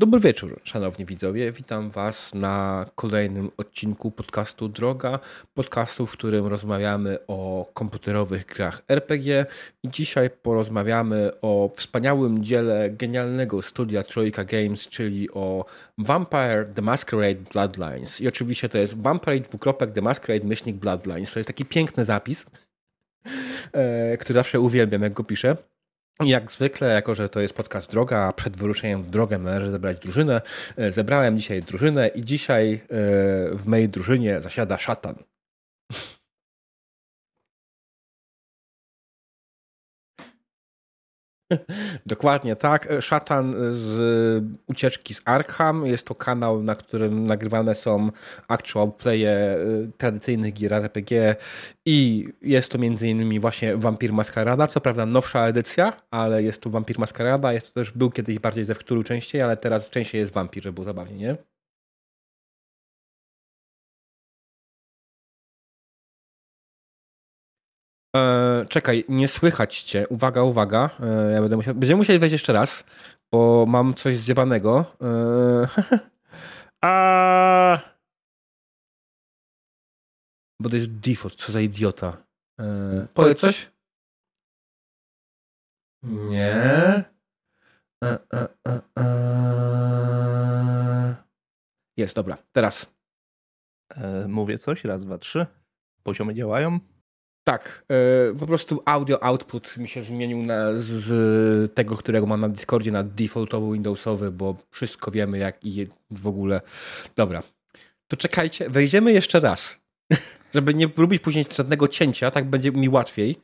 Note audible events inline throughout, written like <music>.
Dobry wieczór, szanowni widzowie. Witam Was na kolejnym odcinku podcastu Droga. Podcastu, w którym rozmawiamy o komputerowych grach RPG. I dzisiaj porozmawiamy o wspaniałym dziele genialnego studia Troika Games, czyli o Vampire The Masquerade Bloodlines. I oczywiście to jest Vampire dwukropek The Masquerade myślnik Bloodlines. To jest taki piękny zapis, e, który zawsze uwielbiam, jak go piszę. Jak zwykle, jako że to jest podcast Droga, przed wyruszeniem w drogę należy zebrać drużynę, e, zebrałem dzisiaj drużynę i dzisiaj e, w mojej drużynie zasiada szatan. <laughs> Dokładnie tak. Szatan z ucieczki z Arkham. Jest to kanał, na którym nagrywane są actual playe tradycyjnych gier RPG i jest to innymi właśnie Vampir Maskarada. Co prawda nowsza edycja, ale jest to Vampir Maskarada. Jest to też, był kiedyś bardziej ze wtóru częściej, ale teraz częściej jest Vampir, żeby było zabawnie, nie? E, czekaj, nie słychać cię. Uwaga, uwaga. E, ja będę musiał, będziemy musieli wejść jeszcze raz, bo mam coś zjebanego. E, <laughs> a... Bo to jest default, co za idiota. E, powiedz coś? Nie. E, e. Jest, dobra. Teraz. Mówię coś, raz, dwa, trzy. Poziomy działają. Tak, e, po prostu audio output mi się zmienił na, z, z, tego, którego mam na Discordzie na defaultowy Windowsowy, bo wszystko wiemy jak i w ogóle. Dobra, to czekajcie, wejdziemy jeszcze raz, <laughs> żeby nie robić później żadnego cięcia, tak będzie mi łatwiej.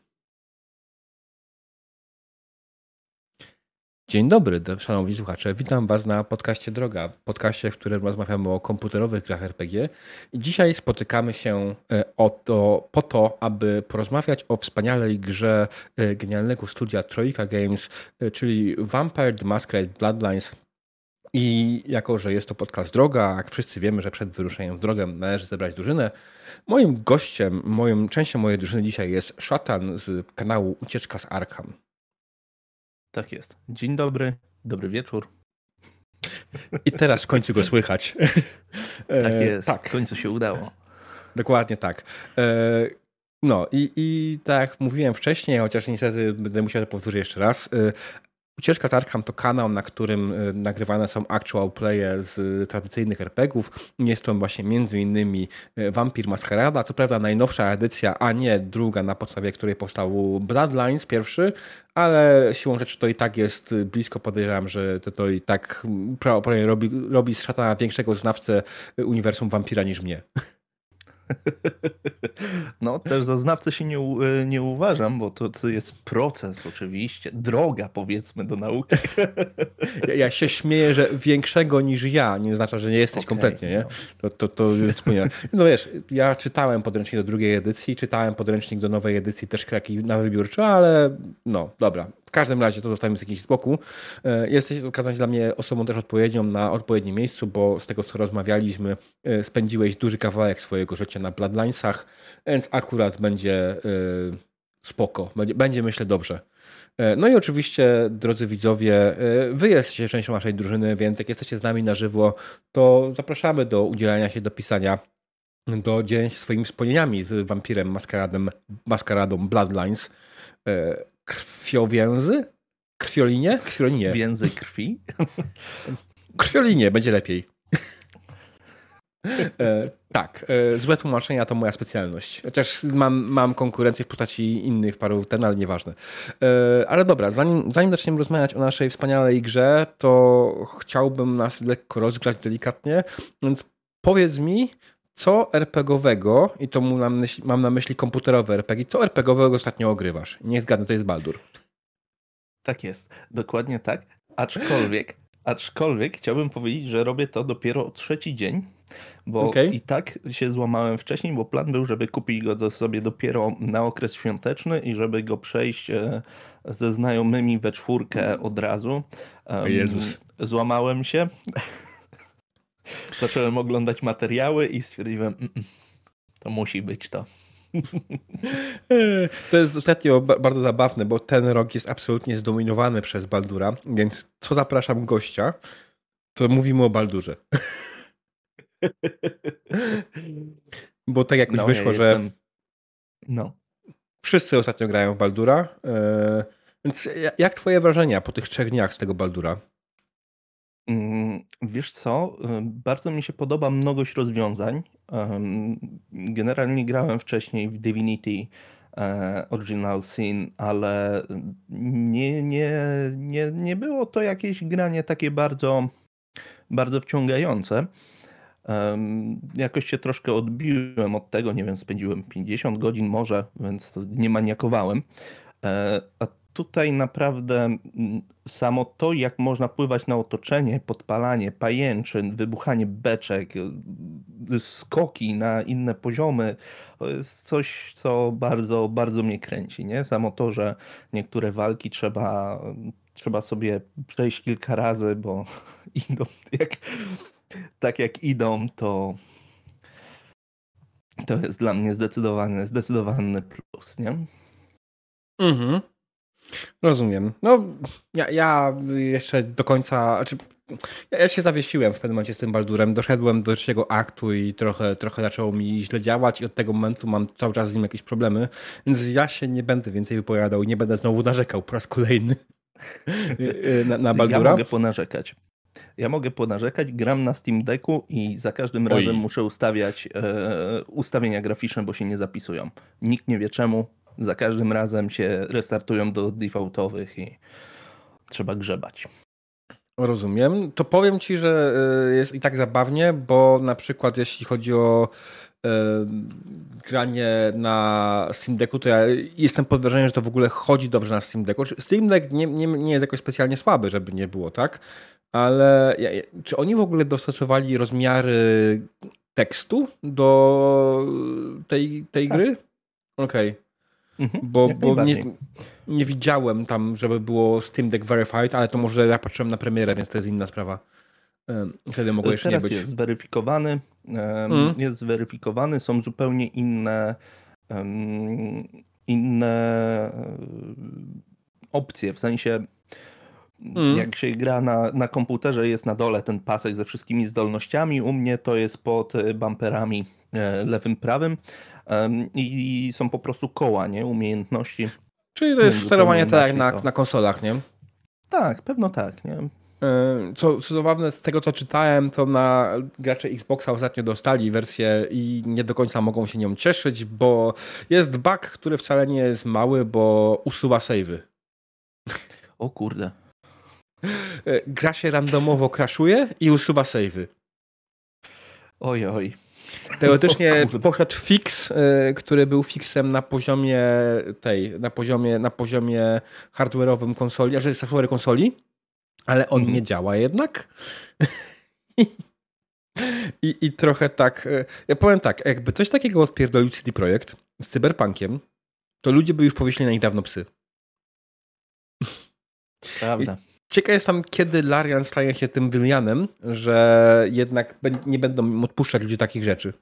Dzień dobry, szanowni słuchacze. Witam Was na podcaście Droga, podcaście, w którym rozmawiamy o komputerowych grach RPG. I dzisiaj spotykamy się e, o to, po to, aby porozmawiać o wspaniałej grze e, genialnego studia Troika Games, e, czyli Vampire the Masquerade Bloodlines. I jako, że jest to podcast Droga, jak wszyscy wiemy, że przed wyruszeniem w drogę należy zebrać drużynę, moim gościem, moją częścią mojej drużyny dzisiaj jest Szatan z kanału Ucieczka z Arkham. Tak jest. Dzień dobry, dobry wieczór. I teraz w końcu go słychać. <laughs> Tak e, jest, tak. w końcu się udało. Dokładnie tak. E, no i, i tak jak mówiłem wcześniej, chociaż niestety będę musiał to powtórzyć jeszcze raz, Ucieczka Tarkham to kanał, na którym e, nagrywane są actual playe z tradycyjnych RPGów. Jest to właśnie innymi e, Vampir Masquerada, co prawda najnowsza edycja, a nie druga, na podstawie której powstał Bloodlines pierwszy, ale siłą rzeczy to i tak jest blisko, podejrzewam, że to, to i tak robi, robi z szatana większego znawcę uniwersum Vampira niż mnie. <laughs> <laughs> No, też za znawcę się nie, nie uważam, bo to, to jest proces oczywiście, droga powiedzmy do nauki. Ja, ja, się śmieję, że większego niż ja, nie oznacza, że nie jesteś okay, kompletnie, nie? No. To, to, to jest No wiesz, ja czytałem podręcznik do drugiej edycji, czytałem podręcznik do nowej edycji też taki na wybiórczo, ale no, dobra, w każdym razie to zostawimy z jakiegoś z boku. E, jesteś się dla mnie osobą też odpowiednią na odpowiednim miejscu, bo z tego co rozmawialiśmy, e, spędziłeś duży kawałek swojego życia na Bloodlinesach, więc akurat będzie e, spoko. Będzie, będzie myślę dobrze. No i oczywiście, drodzy widzowie, wy jesteście częścią naszej drużyny, więc jak jesteście z nami na żywo, to zapraszamy do udzielania się, do pisania, do dzielenia się swoimi wspomnieniami z wampirem maskaradem, maskaradą Bloodlines krwiowięzy? Krwiolinie? Krwiolinie. Więzy krwi? <laughs> Krwiolinie, będzie lepiej. <laughs> E, tak, e, złe tłumaczenia to moja specjalność. Chociaż mam, mam konkurencję w postaci innych paru ten, ale nieważne. E, ale dobra, zanim, zanim zaczniemy rozmawiać o naszej wspaniałej grze, to chciałbym nas lekko rozgrzać delikatnie, więc powiedz mi, co RPGowego, i to mam na myśli, mam na myśli komputerowe RPG, co RPGowego ostatnio ogrywasz? Nie zgadnę, to jest Baldur. Tak jest, dokładnie tak. Aczkolwiek, <laughs> aczkolwiek chciałbym powiedzieć, że robię to dopiero trzeci dzień, bo okay. i tak się złamałem wcześniej, bo plan był, żeby kupić go sobie dopiero na okres świąteczny i żeby go przejść e, ze znajomymi we czwórkę od razu. Jezus. Złamałem się. Zacząłem oglądać materiały i stwierdziłem, mm, mm, to musi być to. <laughs> To jest ostatnio bardzo zabawne, bo ten rok jest absolutnie zdominowany przez Baldura, więc co zapraszam gościa, To mówimy o Baldurze. <laughs> Bo tak jakoś no, wyszło, ja że no. wszyscy ostatnio grają w Baldura. E, więc jak twoje wrażenia po tych trzech dniach z tego Baldura? Wiesz co, bardzo mi się podoba mnogość rozwiązań. Generalnie grałem wcześniej w Divinity e, Original Sin, ale nie, nie, nie, nie było to jakieś granie takie bardzo, bardzo wciągające. Jakoś się troszkę odbiłem od tego, nie wiem, spędziłem 50 godzin może, więc nie maniakowałem. E, a tutaj naprawdę mm, samo to, jak można pływać na otoczenie, podpalanie pajęczyn, wybuchanie beczek, y, skoki na inne poziomy, to jest coś, co bardzo, bardzo mnie kręci. Nie? Samo to, że niektóre walki trzeba, trzeba sobie przejść kilka razy, bo <laughs> idą jak, tak jak idą, to to jest dla mnie zdecydowany, zdecydowany plus, nie? Mhm. Rozumiem. No, ja, ja jeszcze do końca. Znaczy, ja się zawiesiłem w pewnym momencie z tym Baldurem. Doszedłem do trzeciego aktu i trochę, trochę zaczęło mi źle działać, i od tego momentu mam cały czas z nim jakieś problemy. Więc ja się nie będę więcej wypowiadał i nie będę znowu narzekał po raz kolejny <laughs> na, na Baldura. Ja mogę ponarzekać. Ja mogę ponarzekać, gram na Steam Decku i za każdym razem Oj. muszę ustawiać e, ustawienia graficzne, bo się nie zapisują. Nikt nie wie czemu, za każdym razem się restartują do defaultowych i trzeba grzebać. Rozumiem. To powiem ci, że e, jest i tak zabawnie, bo na przykład jeśli chodzi o e, granie na Steam Decku, to ja jestem pod wrażeniem, że to w ogóle chodzi dobrze na Steam Decku. Steam Deck nie, nie, nie jest jakoś specjalnie słaby, żeby nie było, tak? Ale ja, czy oni w ogóle dostosowali rozmiary tekstu do tej, tej tak. gry? Okej. Okay. Mhm, bo, bo nie, nie, widziałem tam, żeby było Steam Deck Verified, ale to może ja patrzyłem na premierę, więc to jest inna sprawa. Wtedy mogło jeszcze Teraz nie być. jest zweryfikowany, mm. jest zweryfikowany, są zupełnie inne inne e, opcje, w sensie Mm. Jak się gra na, na komputerze, jest na dole ten pasek ze wszystkimi zdolnościami. U mnie to jest pod e, bumperami e, lewym, prawym i są po prostu koła, nie? Umiejętności. Czyli to jest sterowanie tak jak na, na konsolach, nie? Tak, pewno tak, nie? Co, co zabawne, z tego co czytałem, to na gracze Xboxa ostatnio dostali wersję i nie do końca mogą się nią cieszyć, bo jest bug, który wcale nie jest mały, bo usuwa savey. O kurde. E, gra się randomowo crashuje i usuwa savey. Oj, oj. Teoretycznie poszedł fix, e, który był fixem na poziomie tej, na poziomie, na poziomie hardware'owym konsoli, a że software konsoli, ale on mm. nie działa jednak. <laughs> I, I trochę tak, e, ja powiem tak, jakby coś takiego odpierdolił CD Projekt z Cyberpunkiem, to ludzie by już powieśli na nich dawno psy. Prawda. Ciekaw jestem, kiedy Larian stanie się tym Willianem, że jednak nie będą odpuszczać ludzi takich rzeczy.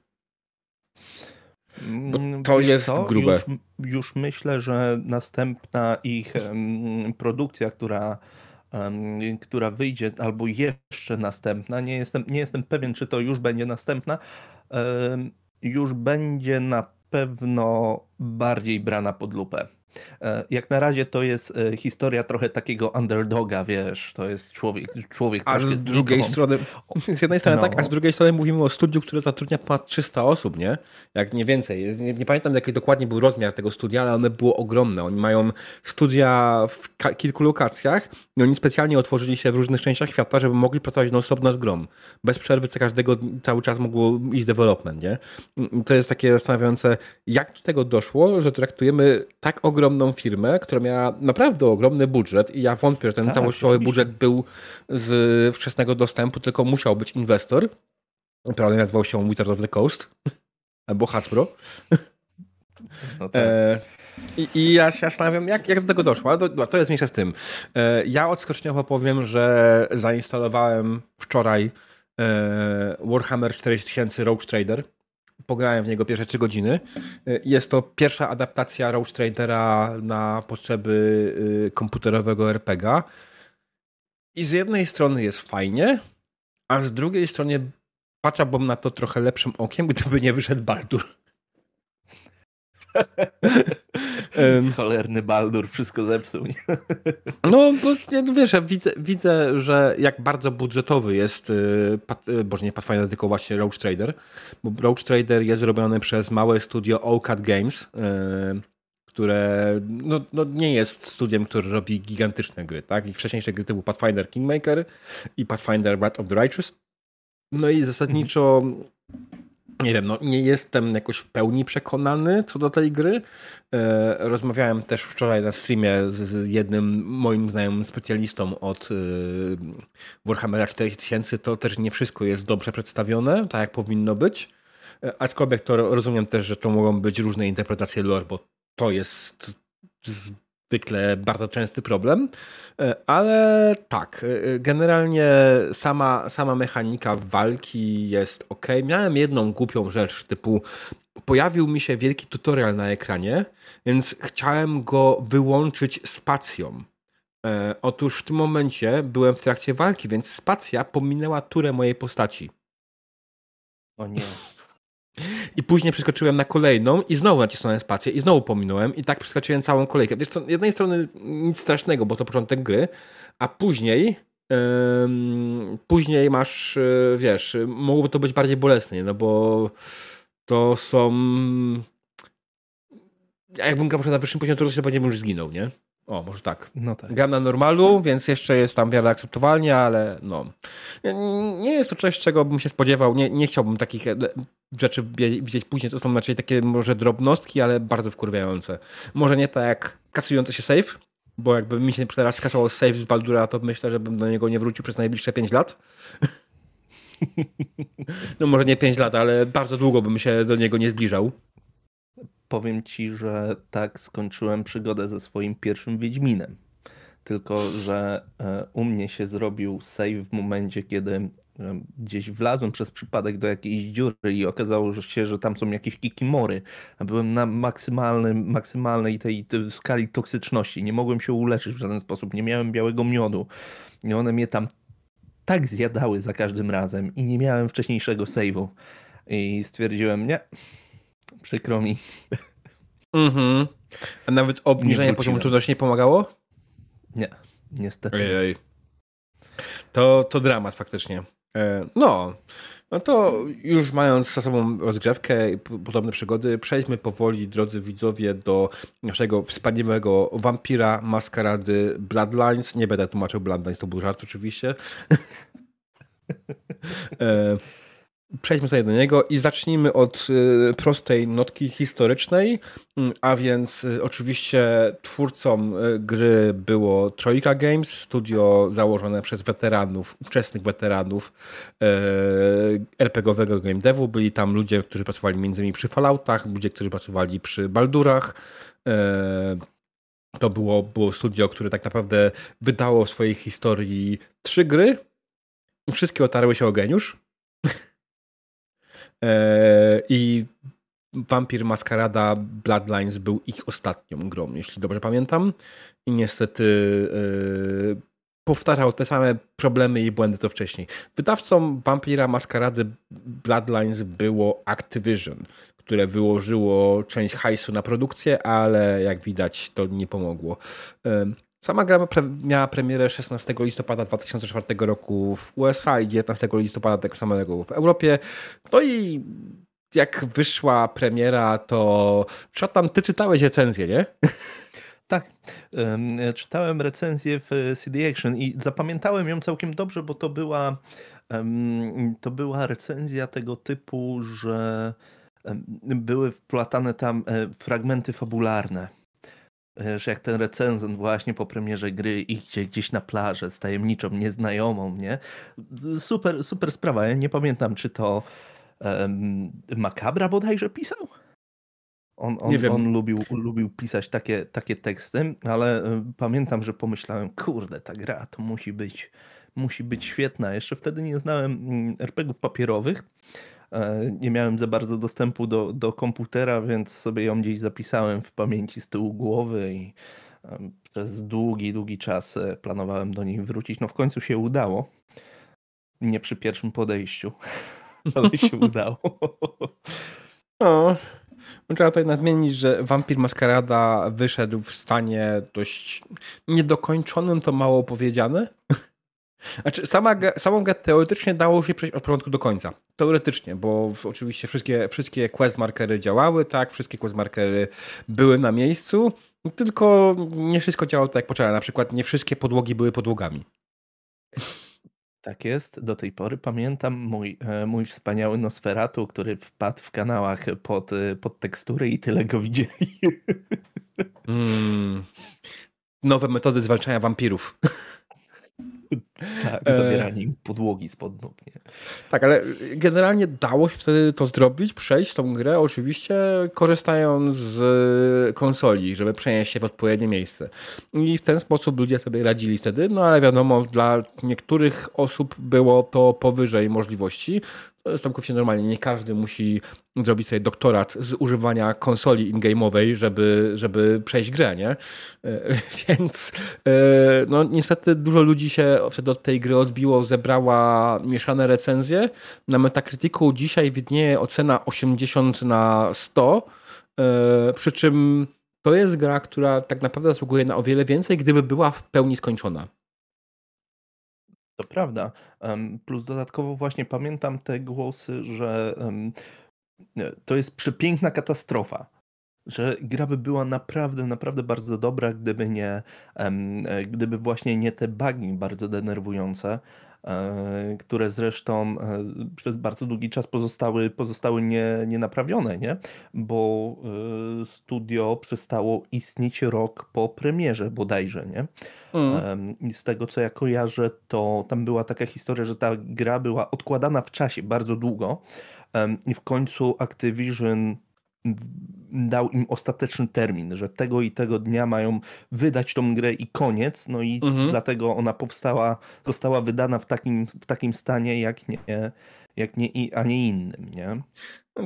Bo mm, to Wiesz jest co? grube. Już, już, myślę, że następna ich produkcja, która, która wyjdzie, albo jeszcze następna, nie jestem, nie jestem pewien, czy to już będzie następna, już będzie na pewno bardziej brana pod lupę. E, jak na razie to jest e, historia trochę takiego underdoga, wiesz, to jest człowiek, człowiek A z drugiej strony, z jednej strony no. tak, a z drugiej strony mówimy o studiu, które zatrudnia ponad 300 osób, nie? Jak nie więcej. Nie, nie pamiętam jaki dokładnie był rozmiar tego studia, ale one było ogromne. Oni mają studia w kilku lokacjach i oni specjalnie otworzyli się w różnych częściach świata, żeby mogli pracować non-stop nad grom. Bez przerwy co każdego cały czas mogło iść development, nie? To jest takie zastanawiające, jak do tego doszło, że traktujemy tak ogromne ogromną firmę, która miała naprawdę ogromny budżet i ja wątpię, że ten tak, całościowy budżet był z wczesnego dostępu, tylko musiał być inwestor. Prawda nazywał się Wizard of the Coast <laughs> albo Hasbro. No tak. e, i, I, ja się zastanawiam, jak, jak do tego doszło, to, to jest mniejsze z tym. E, ja odskoczniowo powiem, że zainstalowałem wczoraj e, Warhammer 4000 Rogue Trader pograłem w niego pierwsze 3 godziny. Y, jest to pierwsza adaptacja Roach Tradera na potrzeby y, komputerowego RPGa. I z jednej strony jest fajnie, a z drugiej strony patrzałbym na to trochę lepszym okiem, gdyby nie wyszedł Baldur. <laughs> Cholerny Baldur wszystko zepsuł. <laughs> no, bo no wiesz, ja widzę, widzę, że jak bardzo budżetowy jest, y, y, boże nie Pathfinder, tylko właśnie Roach Trader, bo Roach Trader jest robiony przez małe studio OCAD Games, y, które no, no, nie jest studiem, które robi gigantyczne gry, tak? I wcześniejsze gry typu Pathfinder Kingmaker i Pathfinder Wrath of the Righteous. No i zasadniczo nie wiem, no nie jestem jakoś w pełni przekonany co do tej gry. E, rozmawiałem też wczoraj na streamie z jednym moim znajomym specjalistą od e, Warhammera 4000. To też nie wszystko jest dobrze przedstawione, tak jak powinno być. E, aczkolwiek to rozumiem też, że to mogą być różne interpretacje lore, bo to jest zwykle bardzo częsty problem, e, ale tak, e, generalnie sama, sama mechanika walki jest ok. Miałem jedną głupią rzecz, typu pojawił mi się wielki tutorial na ekranie, więc chciałem go wyłączyć spacją. E, otóż w tym momencie byłem w trakcie walki, więc spacja pominęła turę mojej postaci. O nie. I później przeskoczyłem na kolejną i znowu nacisnąłem spację i znowu pominąłem i tak przeskoczyłem całą kolejkę. Wiesz, z jednej strony nic strasznego, bo to początek gry, a później później masz, yy, wiesz, mogłoby to być bardziej bolesne, no bo to są jakbym grał na wyższym poziomie, to się pewnie już zginął, nie? O, może tak. No tak. Gram na normalu, więc jeszcze jest tam wiele akceptowalnie, ale no. Nie jest to coś, czego bym się spodziewał. Nie, nie chciałbym takich e, rzeczy widzieć później. To są raczej takie może drobnostki, ale bardzo wkurwiające. Może nie tak jak kasujący się save, bo jakby mi się teraz skasował save z Baldura, to myślę, że bym do niego nie wrócił przez najbliższe 5 lat. <laughs> no może nie 5 lat, ale bardzo długo bym się do niego nie zbliżał powiem ci, że tak skończyłem przygodę ze swoim pierwszym Wiedźminem. Tylko, że e, u mnie się zrobił save w momencie, kiedy e, gdzieś wlazłem przez przypadek do jakiejś dziury i okazało się, że tam są jakieś kikimory. Byłem na maksymalnym, maksymalnej tej, tej skali toksyczności. Nie mogłem się uleczyć w żaden sposób. Nie miałem białego miodu. I one mnie tam tak zjadały za każdym razem i nie miałem wcześniejszego save'u. I stwierdziłem, nie, Przykro mi. Mhm. A nawet obniżenie poziomu trudności nie pomagało? Nie, niestety. Ojej. To, to dramat faktycznie. E, no, no to już mając za sobą rozgrzewkę i podobne przygody, przejdźmy powoli, drodzy widzowie, do naszego wspaniałego wampira maskarady Bloodlines. Nie będę tłumaczył Bloodlines, to był żart oczywiście. <laughs> Przejdźmy sobie do niego i zacznijmy od y, prostej notki historycznej, mm, a więc y, oczywiście twórcą y, gry było Troika Games, studio założone przez weteranów, wczesnych weteranów RPGowego game devu. Byli tam ludzie, którzy pracowali między innymi przy Falloutach, ludzie, którzy pracowali przy Baldurach. To było, było studio, które tak naprawdę wydało w swojej historii trzy gry wszystkie otarły się o geniusz. E, I Vampir Maskarada Bloodlines był ich ostatnią grą, jeśli dobrze pamiętam. I niestety yy, powtarzał te same problemy i błędy co wcześniej. Wydawcą Vampira Maskarady Bloodlines było Activision, które wyłożyło część hajsu na produkcję, ale jak widać to nie pomogło. Yy, Sama gra miała premierę 16 listopada 2004 roku w USA i 19 listopada tego samego w Europie. No i jak wyszła premiera, to Czatan, ty czytałeś recenzję, nie? Tak, czytałem recenzję w CD Action i zapamiętałem ją całkiem dobrze, bo to była, to była recenzja tego typu, że były wplatane tam e, fragmenty fabularne że jak ten recenzent właśnie po premierze gry idzie gdzieś na plażę z tajemniczą nieznajomą, nie? Super, super sprawa. Ja nie pamiętam, czy to um, Makabra bodajże pisał? On, on, on lubił, lubił pisać takie, takie teksty, ale um, pamiętam, że pomyślałem, kurde, ta gra to musi być, musi być świetna. Jeszcze wtedy nie znałem mm, RPGów papierowych, E, nie miałem za bardzo dostępu do, do komputera, więc sobie ją gdzieś zapisałem w pamięci z tyłu głowy i przez długi, długi czas e, planowałem do niej wrócić. No w końcu się udało. nie przy pierwszym podejściu, <laughs> ale się <laughs> udało. No, trzeba tutaj nadmienić, że Vampir Maskarada wyszedł w stanie dość niedokończonym, to mało powiedziane. Znaczy, sama, samą grę teoretycznie dało się przejść od początku do końca. Teoretycznie, bo oczywiście wszystkie, wszystkie quest markery działały, tak, wszystkie quest markery były na miejscu, tylko nie wszystko działało tak jak potrzeba. Na przykład nie wszystkie podłogi były podłogami. Tak jest, do tej pory pamiętam mój, e, mój wspaniały Nosferatu, który wpadł w kanałach pod, e, pod tekstury i tyle go widzieli. Mm. Nowe metody zwalczania wampirów. <laughs> Tak, e, zabieranie im podłogi spod nóg. Nie? Tak, ale generalnie dało się wtedy to zrobić, przejść tą grę, oczywiście korzystając z konsoli, żeby przenieść się w odpowiednie miejsce. I w ten sposób ludzie sobie radzili wtedy, no ale wiadomo, dla niektórych osób było to powyżej możliwości, to jest całkowicie normalnie. Nie każdy musi zrobić sobie doktorat z używania konsoli in-game'owej, żeby, żeby przejść grę, nie? E, <laughs> więc e, no niestety dużo ludzi się wtedy od tej gry odbiło, zebrała mieszane recenzje. Na Metacriticu dzisiaj widnieje ocena 80 na 100, e, przy czym to jest gra, która tak naprawdę zasługuje na o wiele więcej, gdyby była w pełni skończona. To prawda. Plus dodatkowo właśnie pamiętam te głosy, że to jest przepiękna katastrofa. Że gra by była naprawdę, naprawdę bardzo dobra, gdyby nie, e, gdyby właśnie nie te bugi bardzo denerwujące, E, które zresztą e, przez bardzo długi czas pozostały, pozostały nie, nienaprawione, nie? bo studio przestało istnieć rok po premierze bodajże. Nie? Mm. I z tego co ja kojarzę, to tam była taka historia, że ta gra była odkładana w czasie bardzo długo i w końcu Activision dał im ostateczny termin, że tego i tego dnia mają wydać tą grę i koniec, no i mhm. dlatego ona powstała, została wydana w takim, w takim stanie, jak nie, jak nie, a nie innym, nie?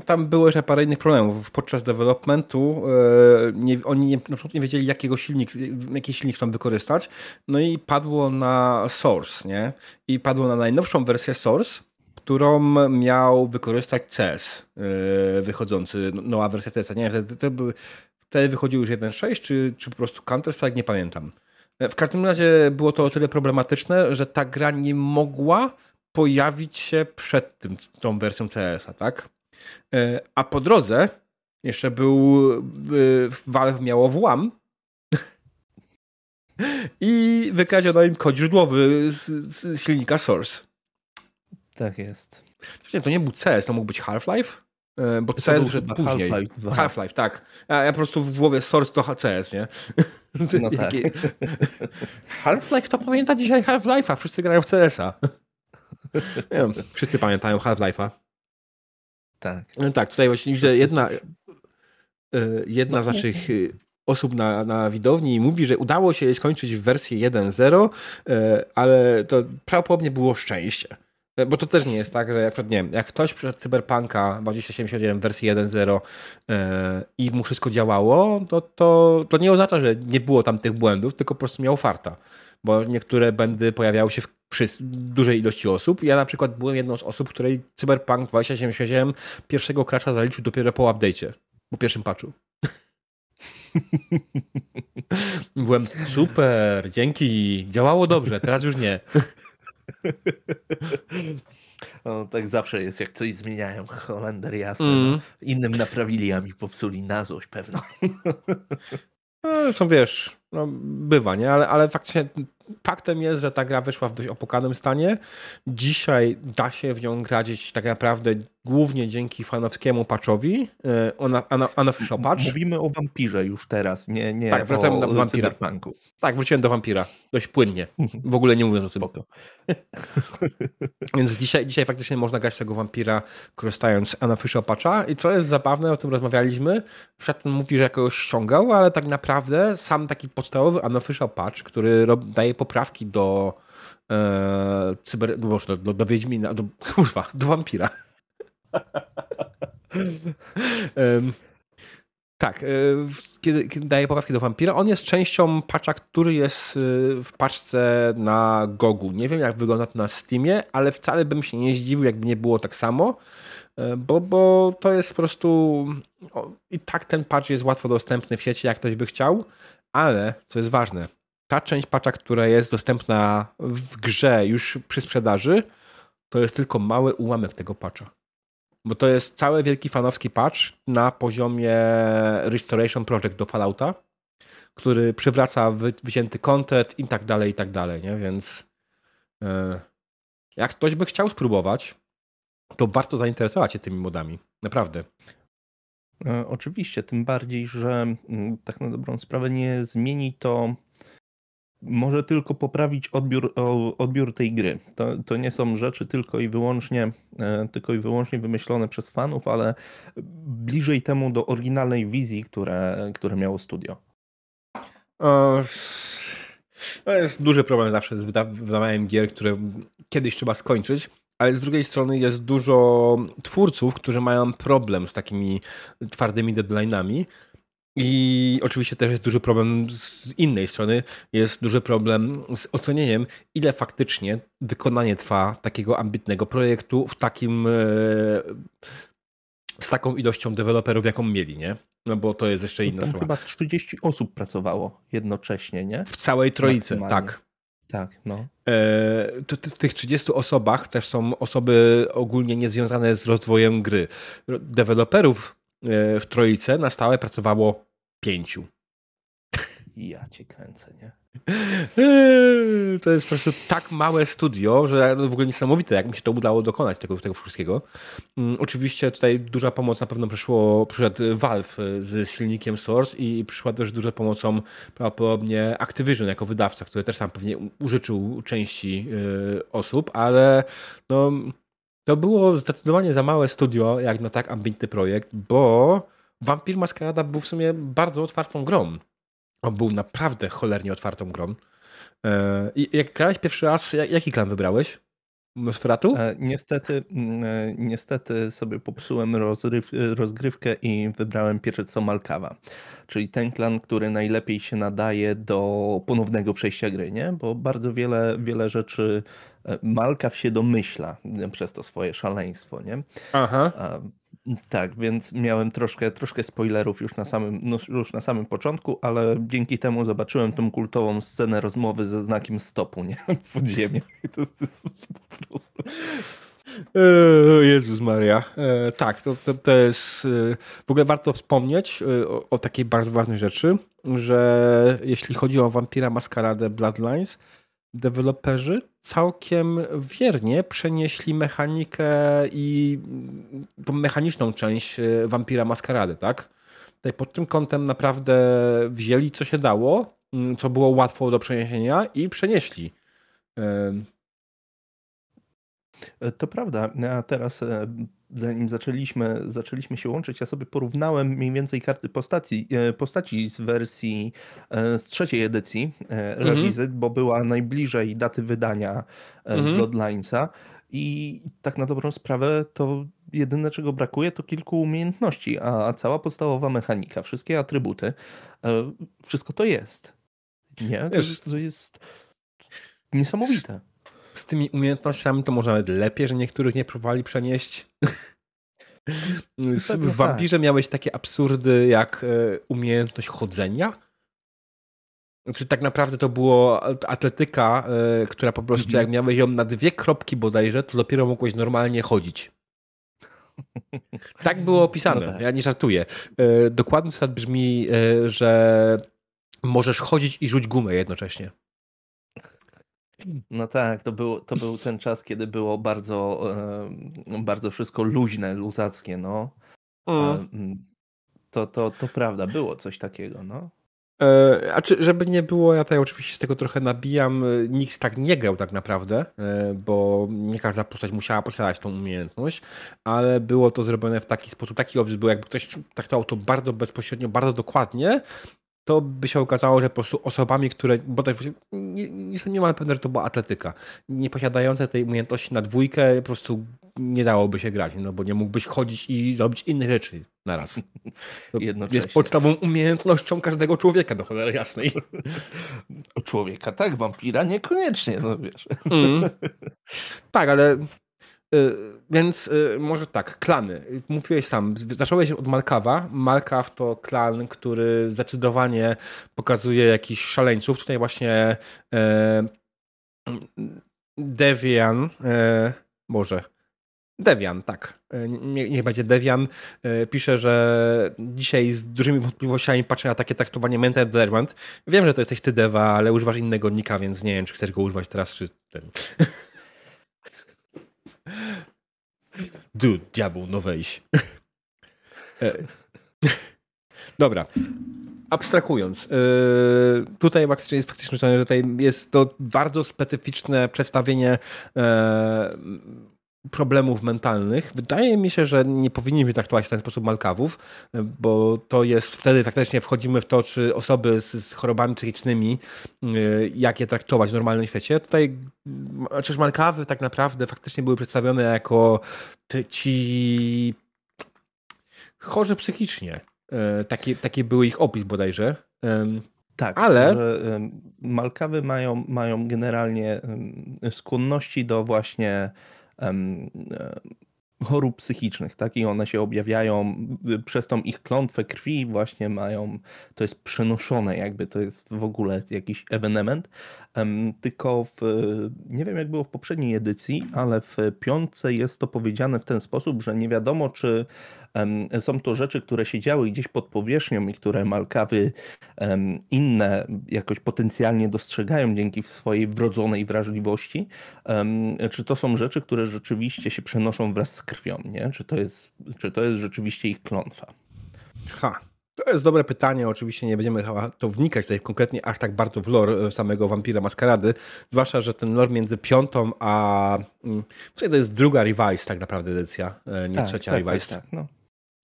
Tam było jeszcze parę innych problemów. Podczas developmentu e, nie, oni nie, na przykład nie wiedzieli, jakiego silnik, jaki silnik chcą wykorzystać. No i padło na Source, nie? I padło na najnowszą wersję Source, którą miał wykorzystać CS yy, wychodzący, no, nowa wersja CS. Nie wiem, wtedy, były, wtedy wychodził już 1.6, czy, czy po prostu Counter-Strike, nie pamiętam. W każdym razie było to o tyle problematyczne, że ta gra nie mogła pojawić się przed tym, tą wersją CS-a, tak? Yy, a po drodze jeszcze był yy, Valve miało włam <laughs> i wykradziono im kod źródłowy z, z silnika Source. Tak jest. Nie, to nie był CS, to mógł być Half-Life? E, bo to CS wyszedł później. Half-Life, Half-Life, tak. Ja, ja, po prostu w głowie Source to CS, nie? No <laughs> tak. Half-Life to pamięta dzisiaj Half-Life'a. Wszyscy grają w CS-a. Nie wiem, wszyscy pamiętają Half-Life'a. Tak. No tak, tutaj właśnie widzę jedna, e, jedna z naszych e, osób na, na widowni mówi, że udało się jej skończyć w wersji 1.0, ale to prawdopodobnie było szczęście. E, bo to też nie jest tak, że jak, nie wiem, jak ktoś przyszedł Cyberpunka 2077 w wersji 1.0 yy, i mu wszystko działało, to, to, to nie oznacza, że nie było tam tych błędów, tylko po prostu miał farta. Bo niektóre błędy pojawiały się w, przy dużej ilości osób. Ja na przykład byłem jedną z osób, której Cyberpunk 2077 pierwszego crasha zaliczył dopiero po update'cie, po pierwszym patchu. <laughs> Byłem super, dzięki, działało dobrze, teraz już nie. <laughs> No, tak zawsze jest, jak coś zmieniają. <laughs> Holender jasne. Mm. No. Innym naprawili, a mi popsuli na złość pewno. <laughs> No, są wiesz, no, bywa, nie? Ale, ale faktycznie faktem jest, że ta gra wyszła w dość opłakanym stanie. Dzisiaj da się w nią grać tak naprawdę głównie dzięki fanowskiemu patchowi. E, unofficial patch. Mówimy o wampirze już teraz, nie, nie tak, wracamy do wampira. Tak, wróciłem do wampira. Dość płynnie. W ogóle nie mówiąc o tym. <laughs> Więc dzisiaj, dzisiaj faktycznie można grać tego wampira korzystając z unofficial patcha i co jest zabawne, o tym rozmawialiśmy, Szatan mówi, że jakoś ściągał, ale tak naprawdę sam taki podstawowy unofficial patch, który daje poprawki do e, cyber... do, do, do Wiedźmina, do, <laughs> kurwa, do wampira. <laughs> um, Tak, kiedy, kiedy daję poprawki do Vampira, on jest częścią patcha, który jest w paczce na Gogu. Nie wiem, jak wygląda to na Steamie, ale wcale bym się nie zdziwił, jakby nie było tak samo, bo, bo to jest po prostu i tak ten patch jest łatwo dostępny w sieci, jak ktoś by chciał, ale, co jest ważne, ta część patcha, która jest dostępna w grze już przy sprzedaży, to jest tylko mały ułamek tego patcha. Bo to jest cały wielki fanowski patch na poziomie Restoration Project do Fallouta, który przywraca wycięty content i tak dalej, i tak dalej, nie? Więc e, jak ktoś by chciał spróbować, to warto zainteresować się tymi modami. Naprawdę. E, oczywiście, tym bardziej, że mm, tak na dobrą sprawę nie zmieni to może tylko poprawić odbiór, odbiór tej gry. To, to nie są rzeczy tylko i wyłącznie e, tylko i wyłącznie wymyślone przez fanów, ale bliżej temu do oryginalnej wizji, które, które miało studio. To jest duży problem zawsze z wydawaniem gier, które kiedyś trzeba skończyć, ale z drugiej strony jest dużo twórców, którzy mają problem z takimi twardymi deadline'ami, i oczywiście też jest duży problem z innej strony, jest duży problem z ocenieniem, ile faktycznie wykonanie trwa takiego ambitnego projektu w takim e, z taką ilością deweloperów, jaką mieli, nie? No bo to jest jeszcze inna sprawa. Chyba 30 osób pracowało jednocześnie, nie? W całej trojicy, tak. Tak, no. E, to, w tych 30 osobach też są osoby ogólnie niezwiązane z rozwojem gry. Deweloperów e, w Trojice na stałe pracowało pięciu. Ja cię kręcę, nie? Eee, to jest po prostu tak małe studio, że w ogóle niesamowite, jak mi się to udało dokonać tego, tego wszystkiego. Mm, oczywiście tutaj duża pomoc na pewno przyszło, przyszedł Valve z silnikiem Source i przyszła też duża pomocą prawdopodobnie Activision jako wydawca, który też tam pewnie użyczył części e, osób, ale no, to było zdecydowanie za małe studio jak na tak ambitny projekt, bo Vampir Maskarada był w sumie bardzo otwartą grą. On był naprawdę cholernie otwartą grą. E, I jak grałeś pierwszy raz, jaki klan wybrałeś? Nosferatu? E, niestety, mm, e, niestety sobie popsułem rozryw, rozgrywkę i wybrałem pierwsze co Malkawa. Czyli ten klan, który najlepiej się nadaje do ponownego przejścia gry, nie? Bo bardzo wiele, wiele rzeczy Malkaw się domyśla przez to swoje szaleństwo, nie? Aha. Tak, więc miałem troszkę, troszkę spoilerów już na, samym, no, już na samym początku, ale dzięki temu zobaczyłem tą kultową scenę rozmowy ze znakiem stopu, nie? <laughs> W podziemiach. To, to jest po prostu... E, Jezus Maria. E, tak, to, to, to, jest. E, w ogóle warto wspomnieć o, o, takiej bardzo ważnej rzeczy, że jeśli chodzi o Vampira Maskaradę Bloodlines, deweloperzy całkiem wiernie przenieśli mechanikę i tą mechaniczną część e, Vampira Maskarady, tak? Tutaj pod tym kątem naprawdę wzięli co się dało, mm, co było łatwo do przeniesienia i przenieśli. E, to prawda, a teraz e, zanim zaczęliśmy, zaczęliśmy się łączyć, ja sobie porównałem mniej więcej karty postaci, e, postaci z wersji z trzeciej edycji Revisit, mhm. bo była najbliżej daty wydania mhm. Bloodlinesa i tak na dobrą sprawę to jedyne czego brakuje to kilku umiejętności, a cała podstawowa mechanika, wszystkie atrybuty, wszystko to jest. Nie? To, to jest niesamowite z tymi umiejętnościami to może nawet lepiej, że niektórych nie próbowali przenieść. <laughs> w Wampirze tak. miałeś takie absurdy jak e, umiejętność chodzenia. Czy tak naprawdę to było atletyka, e, która po prostu jak mhm. miałeś ją na dwie kropki bodajże, to dopiero mogłeś normalnie chodzić. Tak było <laughs> opisane, no tak. ja nie żartuję. E, dokładny stat brzmi, że możesz chodzić i rzuć gumę jednocześnie. No tak, to był, to był ten czas, kiedy było bardzo, e, bardzo wszystko luźne, luzackie, no. Mm. To, to, to prawda, było coś takiego, no. E, a czy, żeby nie było, ja tutaj oczywiście z tego trochę nabijam, nikt tak nie grał tak naprawdę, e, bo nie każda postać musiała posiadać tą umiejętność, ale było to zrobione w taki sposób, taki obraz był, jakby ktoś traktował to bardzo bezpośrednio, bardzo dokładnie, to by się okazało, że po prostu osobami, które, bo tak, nie, jestem niemal pewny, że to była atletyka, nie posiadające tej umiejętności na dwójkę, po prostu nie dałoby się grać, no bo nie mógłbyś chodzić i robić inne rzeczy na raz. jest podstawową umiejętnością każdego człowieka, do cholery jasnej. Człowieka, tak, wampira niekoniecznie, no wiesz. Mm. Tak, ale więc y, może tak, klany. Mówiłeś sam, zacząłeś od Malkawa. Malkaw to klan, który zdecydowanie pokazuje jakichś szaleńców. Tutaj właśnie e, Devian, e, może Devian, tak. Nie, niech będzie Devian. Pisze, że dzisiaj z dużymi wątpliwościami patrzę na takie traktowanie Mental Derwent. Wiem, że to jesteś ty, Deva, ale używasz innego nika, więc nie wiem, czy chcesz go używać teraz, czy ten. <laughs> Dude, diabeł, no weź. E, dobra. Abstrahując, yy, tutaj faktycznie jest faktycznie, tutaj jest to bardzo specyficzne przedstawienie yy, problemów mentalnych. Wydaje mi się, że nie powinniśmy traktować w ten sposób malkawów, bo to jest wtedy faktycznie wchodzimy w to, czy osoby z, z chorobami psychicznymi, yy, jak je traktować w normalnym świecie. Tutaj przecież malkawy tak naprawdę faktycznie były przedstawione jako ci chorzy psychicznie. E, taki, taki był ich opis bodajże. Tak, ale że malkawy mają, mają generalnie skłonności do właśnie chorób psychicznych, tak? I one się objawiają y, przez tą ich klątwę krwi, właśnie mają, to jest przenoszone, jakby to jest w ogóle jakiś ewenement. Tylko w, nie wiem jak było w poprzedniej edycji, ale w piątce jest to powiedziane w ten sposób, że nie wiadomo, czy są to rzeczy, które się działy gdzieś pod powierzchnią i które Malkawy inne jakoś potencjalnie dostrzegają dzięki swojej wrodzonej wrażliwości. Czy to są rzeczy, które rzeczywiście się przenoszą wraz z krwią, nie? Czy to jest, czy to jest rzeczywiście ich klątwa? Ha, to jest dobre pytanie. Oczywiście nie będziemy to wnikać tutaj konkretnie aż tak bardzo w lore e, samego Wampira Maskarady. Zwłaszcza, że ten lore między piątą a. Mm, w to jest druga revise, tak naprawdę edycja, e, nie tak, trzecia tak, revise. Tak, tak, no.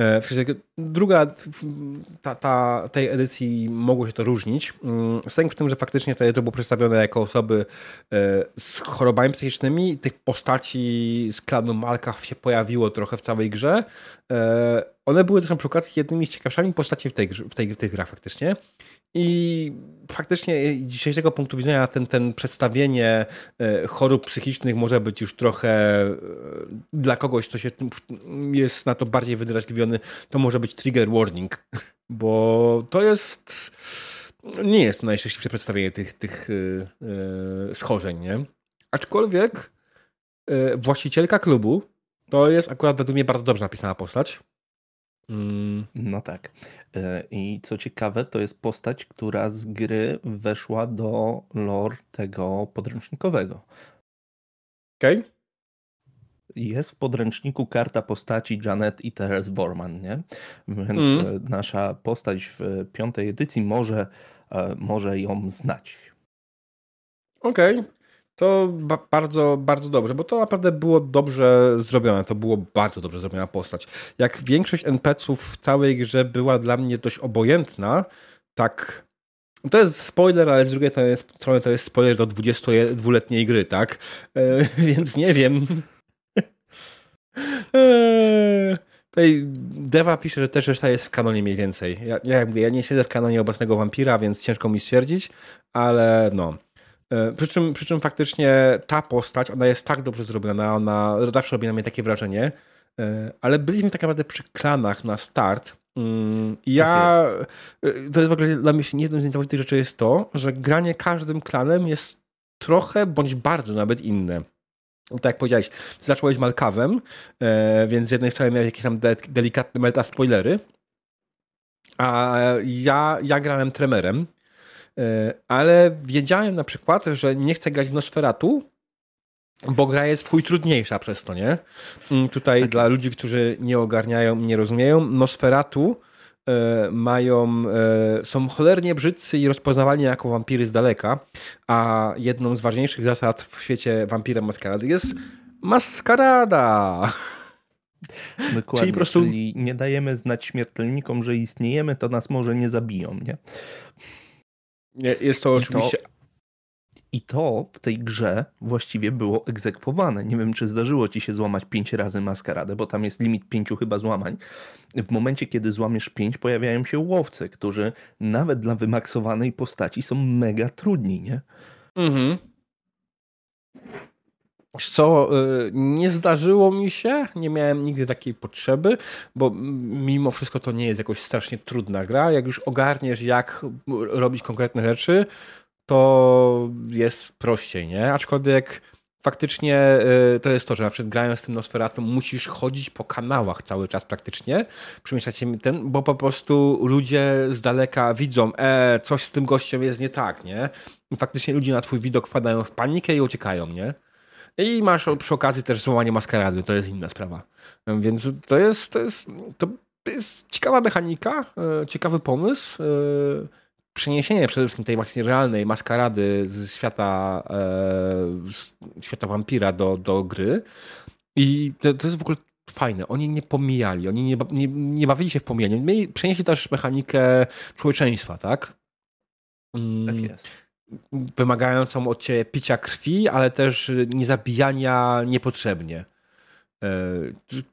E, druga ta, ta, tej edycji mogło się to różnić. Mm, sęk w tym, że faktycznie to było przedstawione jako osoby e, z chorobami psychicznymi. Tych postaci z klanu Malkaw się pojawiło trochę w całej grze. E, one były zresztą przy okazji jednymi z ciekawszymi postaci w, tej, w, tej, w tych grach faktycznie. I faktycznie z dzisiejszego punktu widzenia ten, ten przedstawienie chorób psychicznych może być już trochę dla kogoś, kto się jest na to bardziej wydrażliwiony, to może być trigger warning, bo to jest nie jest najszczęśliwsze przedstawienie tych, tych yy, schorzeń, nie? Aczkolwiek yy, właścicielka klubu to jest akurat według mnie bardzo dobrze napisana postać. Mm. No tak. E, I co ciekawe, to jest postać, która z gry weszła do lore tego podręcznikowego. Okej. Okay. Jest w podręczniku karta postaci Janet i Teres Borman, nie? Więc mm. nasza postać w piątej edycji może, e, może ją znać. Okej. Okay. To ba bardzo, bardzo dobrze, bo to naprawdę było dobrze zrobione. To było bardzo dobrze zrobiona postać. Jak większość NPC-ów w całej grze była dla mnie dość obojętna, tak to jest spoiler, ale z drugiej strony to jest spoiler do 22-letniej gry, tak? E, <laughs> więc nie wiem. E, tutaj Deva pisze, że też reszta jest w kanonie mniej więcej. Ja, ja, ja nie siedzę w kanonie obecnego wampira, więc ciężko mi stwierdzić, ale no. E, przy czym, przy czym faktycznie ta postać, ona jest tak dobrze zrobiona, ona zawsze robi na mnie takie wrażenie, e, ale byliśmy tak naprawdę przy klanach na start. Mm, ja, tak to jest w ogóle dla mnie jedną z niesamowitych rzeczy jest to, że granie każdym klanem jest trochę bądź bardzo nawet inne. Tak jak powiedziałeś, zacząłeś Malkawem, więc z jednej strony miałeś jakieś tam delikatne meta spoilery, a ja, ja grałem Tremerem, E, ale wiedziałem na przykład, że nie chcę grać w Nosferatu, bo gra jest w chuj trudniejsza przez to, nie? Mm, tutaj tak dla ludzi, którzy nie ogarniają, nie rozumieją, Nosferatu e, mają, e, są cholernie brzydcy i rozpoznawalni jako wampiry z daleka, a jedną z ważniejszych zasad w świecie wampira maskarady jest maskarada. Dokładnie, czyli, po prostu... czyli nie dajemy znać śmiertelnikom, że istniejemy, to nas może nie zabiją, nie? Jest to oczywiście. I to w tej grze właściwie było egzekwowane. Nie wiem, czy zdarzyło ci się złamać pięć razy maskaradę, bo tam jest limit pięciu chyba złamań. W momencie, kiedy złamiesz pięć, pojawiają się łowcy, którzy nawet dla wymaksowanej postaci są mega trudni, nie? Mhm. Co, y, nie zdarzyło mi się, nie miałem nigdy takiej potrzeby, bo mimo wszystko to nie jest jakoś strasznie trudna gra. Jak już ogarniesz, jak robić konkretne rzeczy, to jest prościej, nie? Aczkolwiek faktycznie y, to jest to, że na przykład grając z tym Nosferatu musisz chodzić po kanałach cały czas praktycznie, przemieszczać ten, bo po prostu ludzie z daleka widzą, e, coś z tym gościem jest nie tak, nie? I faktycznie ludzie na twój widok wpadają w panikę i uciekają, nie? I masz przy okazji też złamanie maskarady, to jest inna sprawa. Więc to jest, to jest, to jest ciekawa mechanika, e, ciekawy pomysł. Przeniesienie przede wszystkim tej właśnie realnej maskarady z świata, e, świata wampira do, do gry. I to, to jest w ogóle fajne. Oni nie pomijali, oni nie, nie, nie bawili się w pomijanie. Mieli, przenieśli też mechanikę człowieczeństwa, tak? Mm. Tak jest wymagającą od ciebie picia krwi, ale też niezabijania niepotrzebnie. E,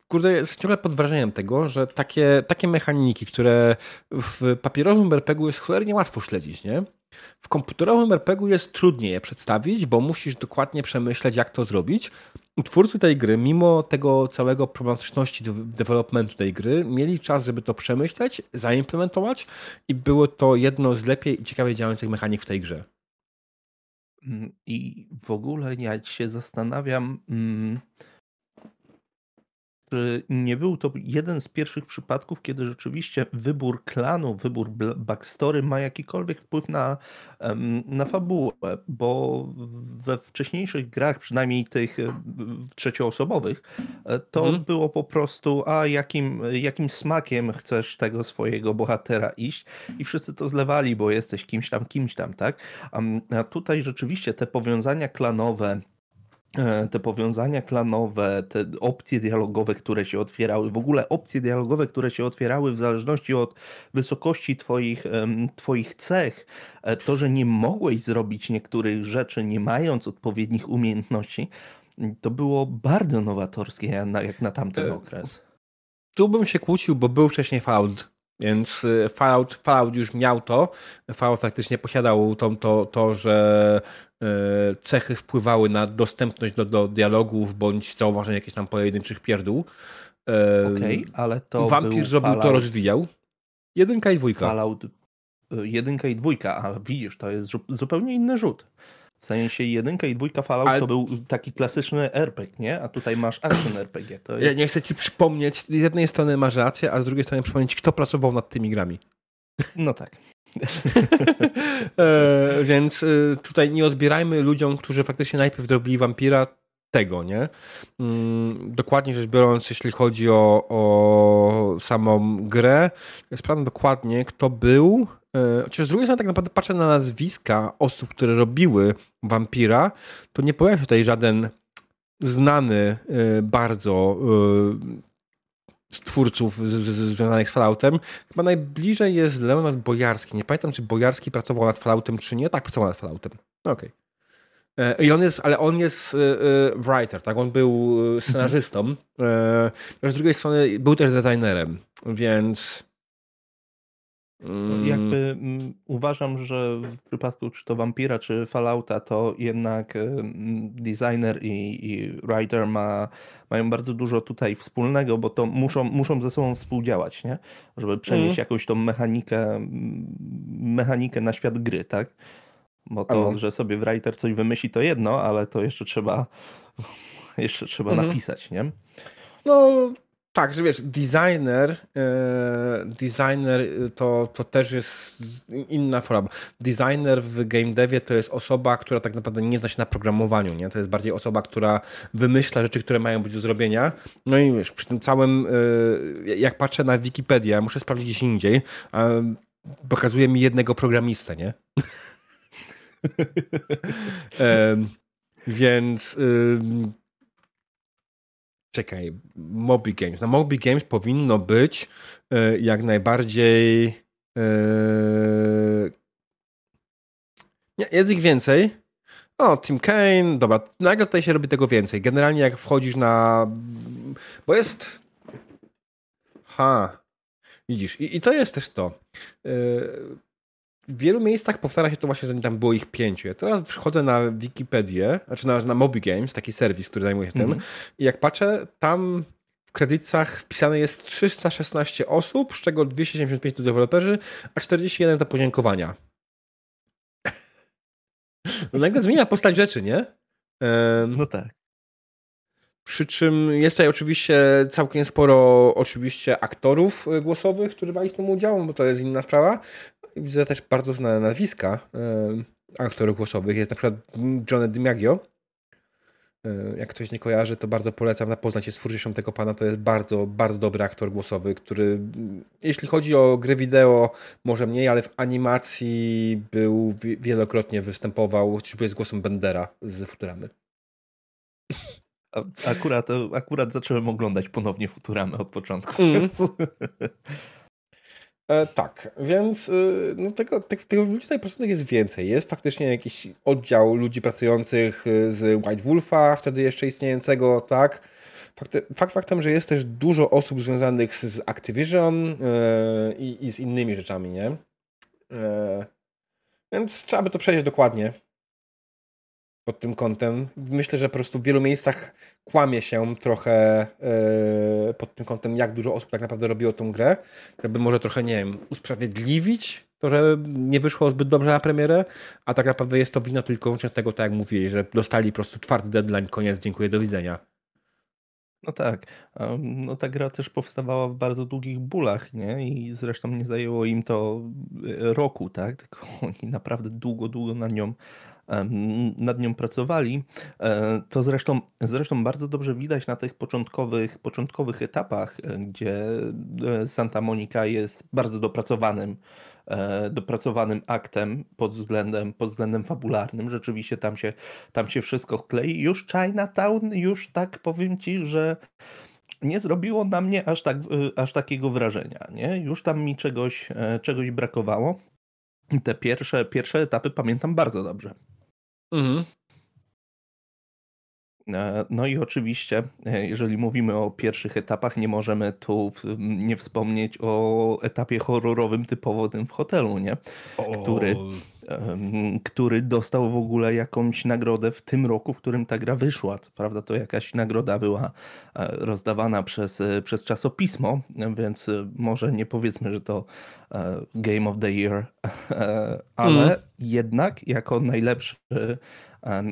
kurde, jest ciągle pod wrażeniem tego, że takie, takie mechaniki, które w papierowym RPG jest cholernie łatwo śledzić, nie? W komputerowym RPG jest trudniej je przedstawić, bo musisz dokładnie przemyśleć, jak to zrobić. Twórcy tej gry, mimo tego całego problematyczności developmentu tej gry, mieli czas, żeby to przemyśleć, zaimplementować i było to jedno z lepiej i ciekawie działających mechanik w tej grze. Mm, I w ogóle ja się zastanawiam, mm, czy nie był to jeden z pierwszych przypadków, kiedy rzeczywiście wybór klanu, wybór backstory ma jakikolwiek wpływ na, na fabułę, bo we wcześniejszych grach, przynajmniej tych trzecioosobowych, e, to mhm. było po prostu, a jakim, jakim smakiem chcesz tego swojego bohatera iść i wszyscy to zlewali, bo jesteś kimś tam, kimś tam, tak? A tutaj rzeczywiście te powiązania klanowe, E, te powiązania klanowe, te opcje dialogowe, które się otwierały, w ogóle opcje dialogowe, które się otwierały w zależności od wysokości twoich, twoich cech, e, to, że nie mogłeś zrobić niektórych rzeczy, nie mając odpowiednich umiejętności, to było bardzo nowatorskie jak na tamten e, okres. Tu bym się kłócił, bo był wcześniej Fallout więc Fallout, Fallout już miał to. Fallout faktycznie posiadał to, to, to że E, cechy wpływały na dostępność do, do dialogów bądź zauważenie jakichś tam pojedynczych pierdół. Okej, okay, ale to Vampir zrobił Fallout... to, rozwijał. Jedynka i dwójka. Fallout e, jedynka i dwójka, ale widzisz, to jest zupełnie inny rzut. W sensie jedynka i dwójka Fallout ale... to był taki klasyczny RPG, nie? A tutaj masz action RPG. Jest... Ja nie chcę ci przypomnieć, z jednej strony masz rację, a z drugiej strony przypomnieć, kto pracował nad tymi grami. No tak. <laughs> e, więc e, tutaj nie odbierajmy ludziom, którzy faktycznie najpierw zrobili wampira tego, nie? Mm, dokładnie rzecz biorąc, jeśli chodzi o, o samą grę, sprawdzam dokładnie, kto był. E, chociaż z drugiej strony tak naprawdę patrzę na nazwiska osób, które robiły wampira, to nie pojawia się tutaj żaden znany e, bardzo z twórców związanych z Falloutem. Chyba najbliżej jest Leonard Bojarski. Nie pamiętam, czy Bojarski pracował nad Falloutem, czy nie. Tak, pracował nad Falloutem. No okej. Okay. E, I on jest, ale on jest e, e, writer, tak? On był scenarzystą. Z drugiej strony był też designerem, więc. Jakby mm, uważam, że w przypadku czy to Vampira, czy Fallouta, to jednak mm, designer i, i writer ma, mają bardzo dużo tutaj wspólnego, bo to muszą, muszą ze sobą współdziałać, nie? Żeby przenieść mm. jakąś tą mechanikę, mechanikę na świat gry, tak? Bo to, że sobie writer coś wymyśli, to jedno, ale to jeszcze trzeba <laughs> jeszcze trzeba mm. napisać, nie? No, tak, że wiesz, designer, e, designer to, to też jest inna forma. Designer w game devie to jest osoba, która tak naprawdę nie zna się na programowaniu, nie? To jest bardziej osoba, która wymyśla rzeczy, które mają być do zrobienia. No i wiesz, przy tym całym, e, jak patrzę na Wikipedię, muszę sprawdzić gdzieś indziej, pokazuje mi jednego programistę, nie? <laughs> e, więc czekaj, Moby Games. Na Moby Games powinno być e, jak najbardziej e, nie, jest ich więcej, o, Tim Kane, dobra, nagle tutaj się robi tego więcej. Generalnie jak wchodzisz na... Bo jest... Ha, widzisz, i, i to jest też to. Yy w wielu miejscach powtarza się to właśnie, że tam było ich pięciu. Ja teraz przychodzę na Wikipedię, znaczy na, na Moby Games, taki serwis, który zajmuje się tym mm -hmm. i jak patrzę, tam w kredytach wpisane jest 316 osób, z czego 275 to deweloperzy, a 41 to podziękowania. <laughs> no nagle zmienia postać rzeczy, nie? no tak. Przy czym jest tutaj oczywiście całkiem sporo oczywiście aktorów głosowych, którzy brali w tym udział, bo to jest inna sprawa, widzę też bardzo znane nazwiska e, aktorów głosowych. Jest na przykład Johnny DiMaggio. E, jak ktoś nie kojarzy, to bardzo polecam zapoznać się z twórczością tego pana. To jest bardzo, bardzo dobry aktor głosowy, który jeśli chodzi o gry wideo, może mniej, ale w animacji był wielokrotnie występował, choćby z głosem Bendera z Futuramy. <laughs> Akurat, akurat zacząłem oglądać ponownie Futuramy od początku. Mm. <laughs> E, tak, więc y, no tego, tego, tego ludzi tutaj prostu jest więcej. Jest faktycznie jakiś oddział ludzi pracujących y, z White Wolfa, wtedy jeszcze istniejącego, tak. Fakt, fakt faktem, że jest też dużo osób związanych z, z Activision y, i, z innymi rzeczami, nie? E, więc trzeba by to przejść dokładnie pod tym kątem. Myślę, że po prostu w wielu miejscach kłamie się trochę yy, pod tym kątem, jak dużo osób tak naprawdę robiło tą grę, żeby może trochę, nie wiem, usprawiedliwić to, że nie wyszło zbyt dobrze na premierę, a tak naprawdę jest to wina tylko tego, tak jak mówili, że dostali po prostu twardy deadline, koniec, dziękuję, do widzenia. No tak. No ta gra też powstawała w bardzo długich bólach, nie? I zresztą nie zajęło im to e, roku, tak? Tylko <laughs> oni naprawdę długo, długo na nią nad nią pracowali. E, to zresztą, zresztą bardzo dobrze widać na tych początkowych, początkowych etapach, e, gdzie e, Santa Monica jest bardzo dopracowanym dopracowanym aktem pod względem, pod względem fabularnym. Rzeczywiście tam się, tam się wszystko klei. Już Chinatown, już tak powiem ci, że nie zrobiło na mnie aż, tak, aż takiego wrażenia. Nie? Już tam mi czegoś, czegoś brakowało. Te pierwsze, pierwsze etapy pamiętam bardzo dobrze. Mhm. E, no i oczywiście, e, jeżeli mówimy o pierwszych etapach, nie możemy tu nie wspomnieć o etapie horrorowym typowo tym w hotelu, nie? Który, który dostał w ogóle jakąś nagrodę w tym roku, w którym ta gra wyszła. Prawda, to jakaś nagroda była e, rozdawana przez, przez czasopismo, więc może nie powiedzmy, że to Game of the Year, ale mm. jednak jako najlepszy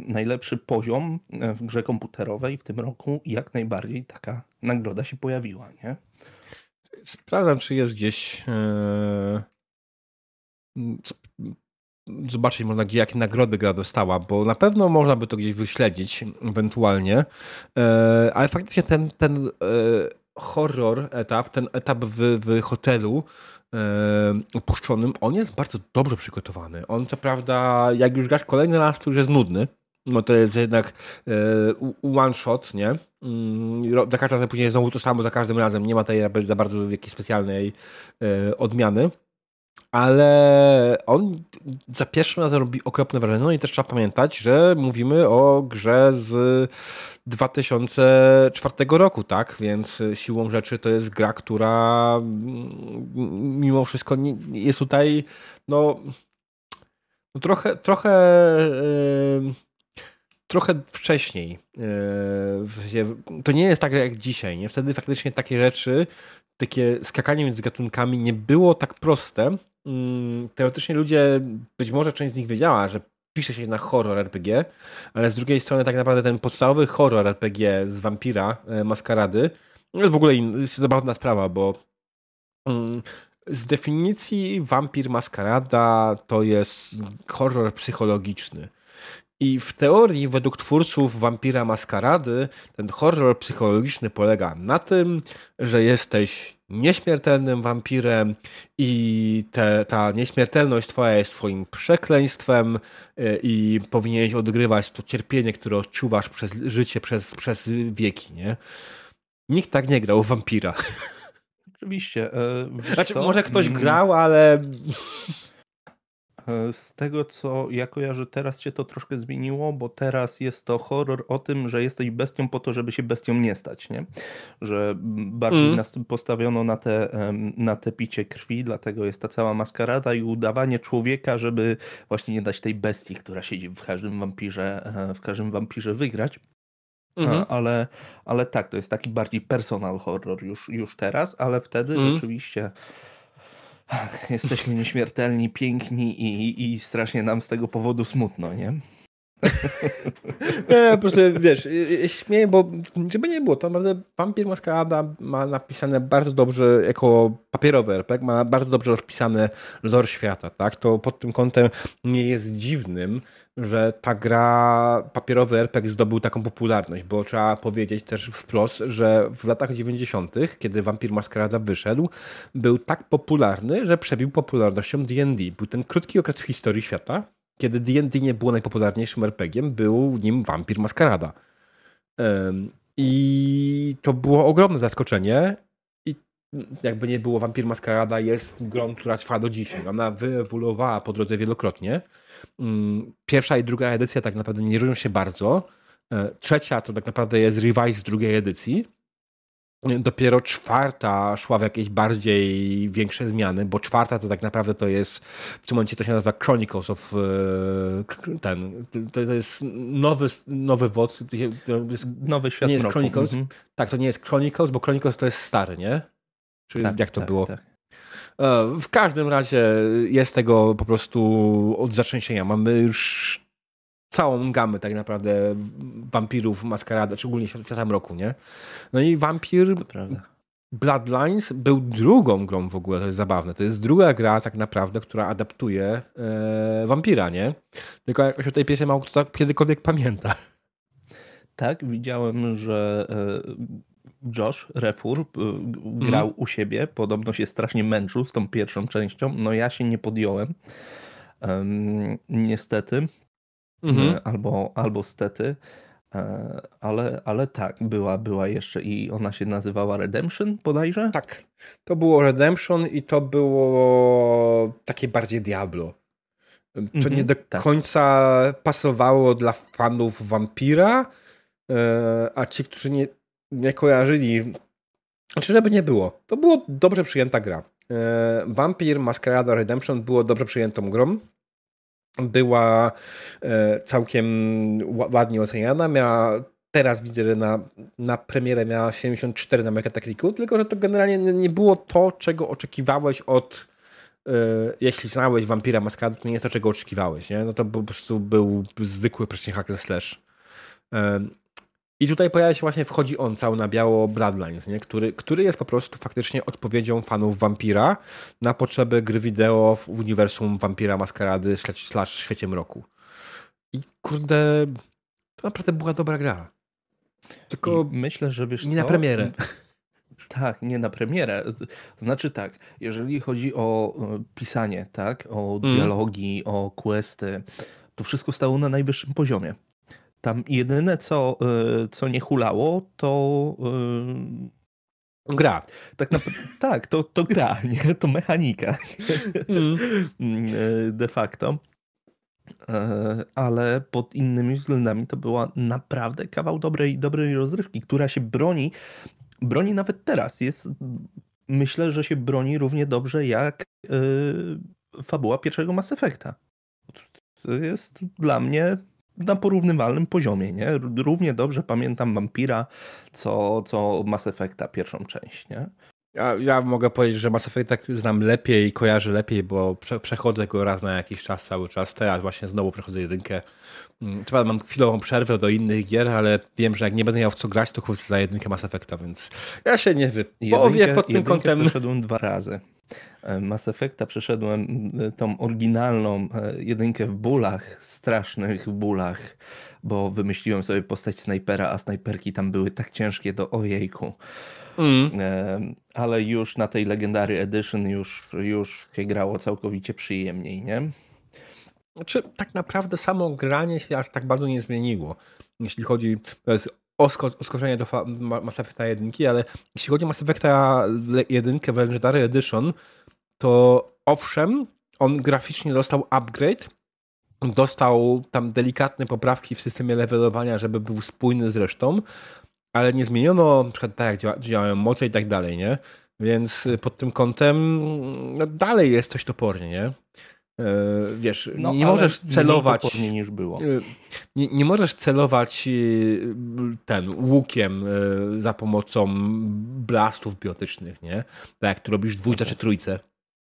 najlepszy poziom e, w grze komputerowej w tym roku jak najbardziej taka nagroda się pojawiła, nie? Sprawdzam, czy jest gdzieś e, zobaczyć można, gdzie jakie nagrody gra dostała, bo na pewno można by to gdzieś wyśledzić ewentualnie, e, ale faktycznie ten, ten horror etap, ten etap w, w hotelu opuszczonym, on jest bardzo dobrze przygotowany. On co prawda, jak już grasz kolejny raz, to już jest nudny, no to jest jednak one shot, nie? Mm, za każdym razem później znowu to samo, za każdym razem. Nie ma tutaj za bardzo jakiejś specjalnej odmiany. Ale on za pierwszym razem robi okropne wrażenie. No i też trzeba pamiętać, że mówimy o grze z 2004 roku, tak? Więc siłą rzeczy to jest gra, która mm, mimo wszystko jest tutaj no, no trochę trochę yy, trochę wcześniej. Yy, to nie jest tak jak dzisiaj, nie? Wtedy faktycznie takie rzeczy, takie skakanie między gatunkami nie było tak proste. Yy, teoretycznie ludzie, być może część z nich wiedziała, że pisze się na horror RPG, ale z drugiej strony tak naprawdę ten podstawowy horror RPG z Vampira, e, Maskarady, to jest w ogóle jest zabawna sprawa, bo mm, z definicji Vampir Maskarada to jest horror psychologiczny. I w teorii, według twórców Vampira Maskarady, ten horror psychologiczny polega na tym, że jesteś nieśmiertelnym wampirem i te, ta nieśmiertelność twoja jest twoim przekleństwem e, i powinieneś odgrywać to cierpienie, które odczuwasz przez życie, przez, przez wieki, nie? Nikt tak nie grał w wampira. Oczywiście. E, znaczy, może ktoś mm. grał, ale z tego, co ja kojarzę, teraz się to troszkę zmieniło, bo teraz jest to horror o tym, że jesteś bestią po to, żeby się bestią nie stać, nie? Że bardziej mm. nas postawiono na te, na te picie krwi, dlatego jest ta cała maskarada i udawanie człowieka, żeby właśnie nie dać tej bestii, która siedzi w każdym wampirze, e, w każdym wampirze wygrać. Mhm. Ale, ale tak, to jest taki bardziej personal horror już, już teraz, ale wtedy mhm. rzeczywiście jesteśmy nieśmiertelni, piękni i, i strasznie nam z tego powodu smutno, nie? <laughs> nie, po prostu wiesz, śmieję, bo żeby nie było, to naprawdę Vampir Maskarada ma napisane bardzo dobrze jako papierowy RPG, ma bardzo dobrze rozpisane lore świata, tak? To pod tym kątem nie jest dziwnym, że ta gra papierowy RPG zdobył taką popularność, bo trzeba powiedzieć też wprost, że w latach 90., kiedy Vampir Maskarada wyszedł, był tak popularny, że przebił popularnością D&D. Był ten krótki okres w historii świata, kiedy D&D nie było najpopularniejszym RPGiem, był nim Vampir Maskarada. I to było ogromne zaskoczenie i jakby nie było, Vampir Maskarada jest grą, która trwa do dzisiaj. Ona wyewoluowała po drodze wielokrotnie. Mm, pierwsza i druga edycja tak naprawdę nie różnią się bardzo. E, trzecia to tak naprawdę jest revise z drugiej edycji. Dopiero czwarta szła w jakieś bardziej większe zmiany, bo czwarta to tak naprawdę to jest, w tym momencie to się nazywa Chronicles of e, ten, to, jest nowy, nowy wodz. nowy świat nie jest Chronicles. Mhm. Tak, to nie jest Chronicles, bo Chronicles to jest stary, nie? Czy tak, jak to tak, było? Tak. E, w każdym razie jest tego po prostu od zatrzęsienia. Mamy już całą gamę tak naprawdę wampirów, maskarada, szczególnie światem roku, nie? No i wampir Bloodlines był drugą grą w ogóle, to jest zabawne. To jest druga gra tak naprawdę, która adaptuje e, wampira, nie? Tylko jakoś o tej pieśni mało kto kiedykolwiek pamięta. Tak, widziałem, że e, Josh Refur y, grał mm. u siebie. Podobno się strasznie męczył z tą pierwszą częścią. No ja się nie podjąłem. Um, niestety. -hmm. Albo, albo stety. E, ale, ale tak, była, była jeszcze i ona się nazywała Redemption bodajże? Tak, to było Redemption i to było takie bardziej Diablo. To -hmm, nie do tak. końca pasowało dla fanów Vampira, e, a ci, którzy nie, nie kojarzyli, znaczy żeby nie było, to było dobrze przyjęta gra. E, Vampire Masquerade Redemption było dobrze przyjętą grą. Była e, całkiem ładnie oceniana, miała teraz widzę, że na, na premierę miała 74 na Metacriticu, tylko że to generalnie nie było to, czego oczekiwałeś od e, jeśli znałeś Vampira Masquerade, to nie jest to, czego oczekiwałeś, nie? No to po prostu był zwykły właśnie hack slash. I tutaj pojawia się właśnie, wchodzi on cały na biało Bloodlines, nie? Który, który jest po prostu faktycznie odpowiedzią fanów Vampira na potrzeby gry wideo w uniwersum Vampira Maskarady slash świecie mroku. I kurde, to naprawdę była dobra gra. Tylko I myślę, że wiesz nie co? na premierę. <laughs> Tak, nie na premierę. Znaczy tak, jeżeli chodzi o pisanie, tak, o mm. dialogi, mm. o questy, to wszystko stało na najwyższym poziomie. Tam jedyne, co, y, co nie hulało, to. Y, gra. Tak, <laughs> tak to, to gra, nie? to mechanika. Mm. Y, <laughs> de facto. Ale pod innymi względami to była naprawdę kawał dobrej, dobrej rozrywki, która się broni. Broni nawet teraz. Jest, myślę, że się broni równie dobrze jak fabuła pierwszego Mass Effecta. To jest dla mnie na porównywalnym poziomie, nie? Równie dobrze pamiętam Vampira, co, co Mass Effecta pierwszą część, nie? Ja, ja mogę powiedzieć, że Mass Effect tak znam lepiej, kojarzę lepiej, bo prze, przechodzę go raz na jakiś czas cały czas. Teraz właśnie znowu przechodzę jedynkę. Mm, trzeba mam chwilową przerwę do innych gier, ale wiem, że jak nie będę miał w co grać, to chłopcy za jedynkę Mass Effecta, więc ja się nie wypowie pod tym kątem. przeszedłem dwa razy. E, Mass Effecta przeszedłem e, tą oryginalną e, jedynkę w bólach, strasznych bólach, bo wymyśliłem sobie postać snajpera, a snajperki tam były tak ciężkie do ojejku. Mm. Ale już na tej Legendary Edition już, już się grało całkowicie przyjemniej, nie? Znaczy, tak naprawdę samo granie się aż tak bardzo nie zmieniło. Jeśli chodzi, to jest osko do Mass Effecta 1, ale jeśli chodzi o Mass Effecta 1 w Legendary Edition, to owszem, on graficznie dostał upgrade, dostał tam delikatne poprawki w systemie levelowania, żeby był spójny z resztą, ale nie zmieniono na przykład tak, jak działa, działają moce i tak dalej, nie? Więc pod tym kątem no, dalej jest coś topornie, nie? E, wiesz, no, nie możesz celować. niż było. E, nie, nie możesz celować e, ten łukiem za pomocą blastów biotycznych, nie? Tak jak tu robisz w dwójce czy trójce.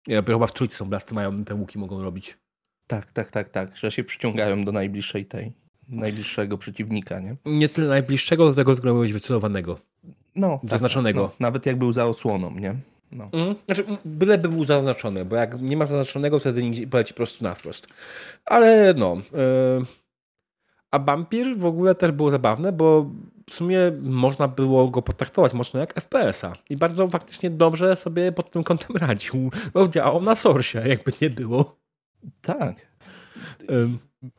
Chyba w trójce są blasty, mają te łuki mogą robić. Tak, tak, tak, tak. Że się przyciągają do najbliższej tej, najbliższego przeciwnika, nie? Nie tyle najbliższego, do tego, którego być wycelowanego. No. Tak, zaznaczonego. Tak, no, nawet jak był za osłoną, nie? No. Mm, znaczy, byleby był zaznaczony, bo jak nie ma zaznaczonego, wtedy nie poleci prosto na wprost. Ale no. Yy... A Vampir w ogóle też było zabawne, bo w sumie można było go potraktować mocno jak FPS-a. I bardzo faktycznie dobrze sobie pod tym kątem radził. <laughs> Bo działał na Source, jakby nie było. Tak.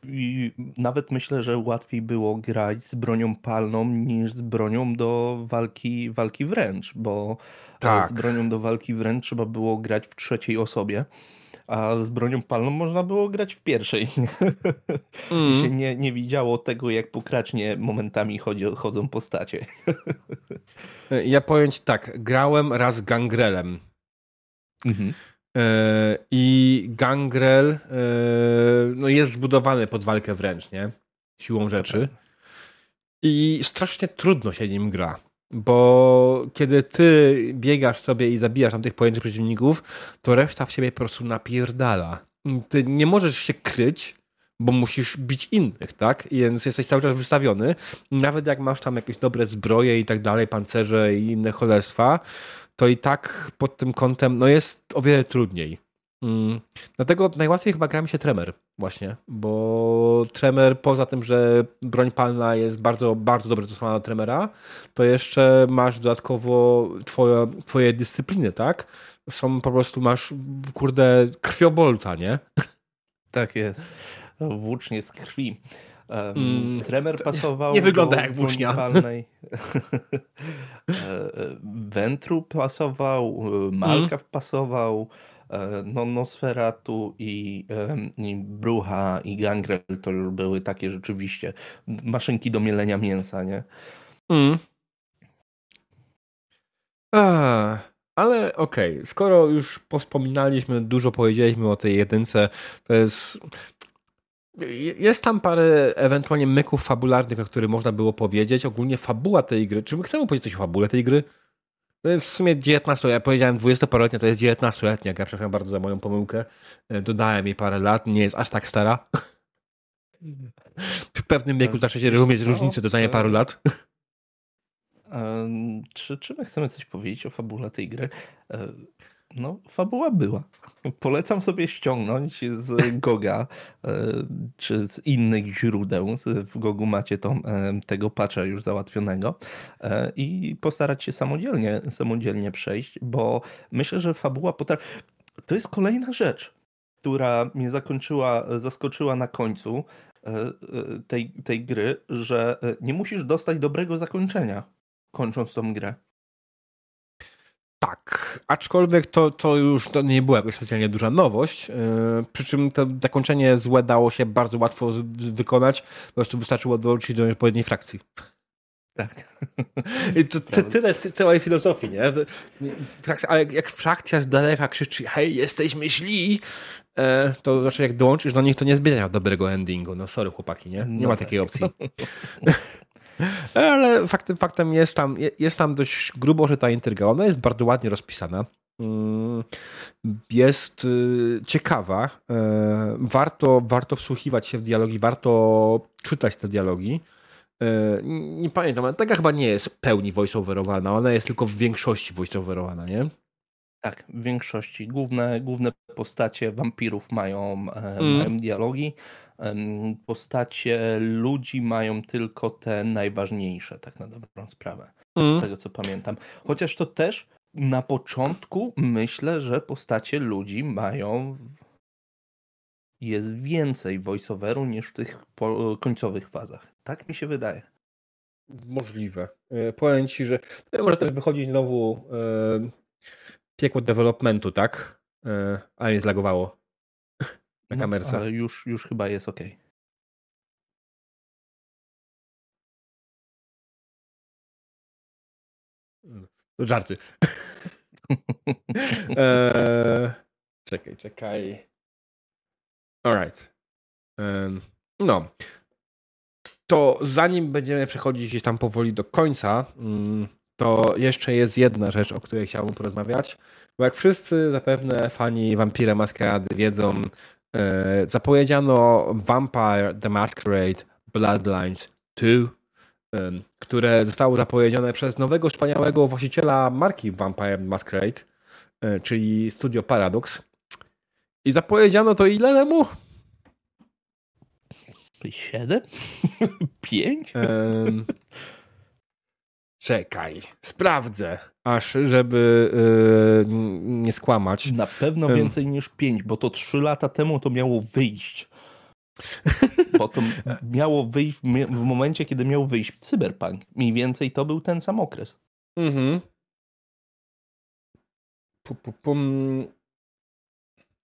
I nawet myślę, że łatwiej było grać z bronią palną niż z bronią do walki, walki wręcz, bo tak. z bronią do walki wręcz trzeba było grać w trzeciej osobie, a z bronią palną można było grać w pierwszej. <laughs> Mm. się nie, nie widziało tego, jak pokracznie momentami chodzi, chodzą postacie. <laughs> ja powiem ci tak, grałem raz gangrelem. Mhm. E, I gangrel e, no jest zbudowany pod walkę wręcz, nie? Siłą rzeczy. I strasznie trudno się nim gra. Bo kiedy ty biegasz sobie i zabijasz tam tych pojedynczych przeciwników, to reszta w ciebie po prostu napierdala. Ty nie możesz się kryć, bo musisz bić innych, tak? Więc jesteś cały czas wystawiony. Nawet jak masz tam jakieś dobre zbroje i tak dalej, pancerze i inne cholerstwa, to i tak pod tym kątem no jest o wiele trudniej. Mm. Dlatego najłatwiej chyba gra mi się Tremer właśnie, bo Tremer poza tym, że broń palna jest bardzo, bardzo dobrze dostosowana do Tremera, to jeszcze masz dodatkowo twoje, twoje dyscypliny, tak? Są po prostu, masz kurde krwiobolta, nie? Tak jest. Włócznie z krwi. Um, Tremer pasował. Nie wygląda jak włócznia. <laughs> Wentru pasował, Malka mm. pasował, e, no, Nosferatu i, i Brucha i Gangrel to już były takie rzeczywiście maszynki do mielenia mięsa, nie? Mm. A, ale okej, okay. skoro już pospominaliśmy, dużo powiedzieliśmy o tej jedynce, to jest jest tam parę ewentualnie myków fabularnych, o których można było powiedzieć. Ogólnie fabuła tej gry. Czy my chcemy powiedzieć coś o fabule tej gry? W sumie 19, ja powiedziałem 20-paroletnia, to jest 19-letnia. Ja przepraszam bardzo za moją pomyłkę. E, dodałem jej parę lat, nie jest aż tak stara. <laughs> W pewnym wieku zacznie się rozumieć różnicę dodania paru lat. <laughs> Czy, czy my chcemy coś powiedzieć o fabule tej gry? No, fabuła była. Polecam sobie ściągnąć z Goga e, czy z innych źródeł. W Gogu macie to, e, tego patcha już załatwionego e, i postarać się samodzielnie, samodzielnie przejść, bo myślę, że fabuła potrafi. To jest kolejna rzecz, która mnie zakończyła, zaskoczyła na końcu tej, tej gry, że nie musisz dostać dobrego zakończenia kończąc tą grę. Tak, aczkolwiek to, to już to nie była jakaś specjalnie duża nowość, yy, przy czym to zakończenie złe dało się bardzo łatwo wykonać, po prostu wystarczyło dołączyć do odpowiedniej frakcji. Tak. <laughs> I to, to tyle całej filozofii, nie? Ale jak frakcja z daleka krzyczy, hej, jesteśmy źli, e, to znaczy jak dołączysz do nich, to nie zbiera dobrego endingu. No sorry chłopaki, nie? Nie no ma tak. takiej opcji. <laughs> Ale faktem, faktem jest, tam, jest tam dość grubo, że ta intryga, ona jest bardzo ładnie rozpisana. Mm, jest y, ciekawa. E, warto, warto wsłuchiwać się w dialogi, warto czytać te dialogi. E, nie pamiętam, taka chyba nie jest w pełni voiceoverowana, ona jest tylko w większości voiceoverowana, nie? Tak, w większości. Główne, główne postacie wampirów mają, e, mm. mają dialogi. Postacie ludzi mają tylko te najważniejsze, tak na dobrą sprawę. Mm. Z tego co pamiętam. Chociaż to też na początku myślę, że postacie ludzi mają. Jest więcej voiceoveru niż w tych końcowych fazach. Tak mi się wydaje. Możliwe. E, powiem ci, że to może też wychodzić znowu piekło developmentu, tak? E, a mnie zlagowało. na no, kamerce. Ale już, już chyba jest ok. Żarty. eee, <laughs> czekaj, czekaj. Alright. No. To zanim będziemy przechodzić gdzieś tam powoli do końca, mm, to jeszcze jest jedna rzecz, o której chciałbym porozmawiać. Bo jak wszyscy zapewne fani Vampira Masquerade wiedzą, e, zapowiedziano Vampire the Masquerade Bloodlines 2, e, które zostało zapowiedziane przez nowego, wspaniałego właściciela marki Vampire Masquerade, e, czyli Studio Paradox. I zapowiedziano to ile temu? Siedem? <laughs> Pięć? <laughs> Czekaj, sprawdzę, aż żeby yy, nie skłamać. Na pewno więcej niż pięć, bo to trzy lata temu to miało wyjść. <laughs> Bo to miało wyjść w momencie, kiedy miał wyjść Cyberpunk. Mniej więcej to był ten sam okres. Mhm.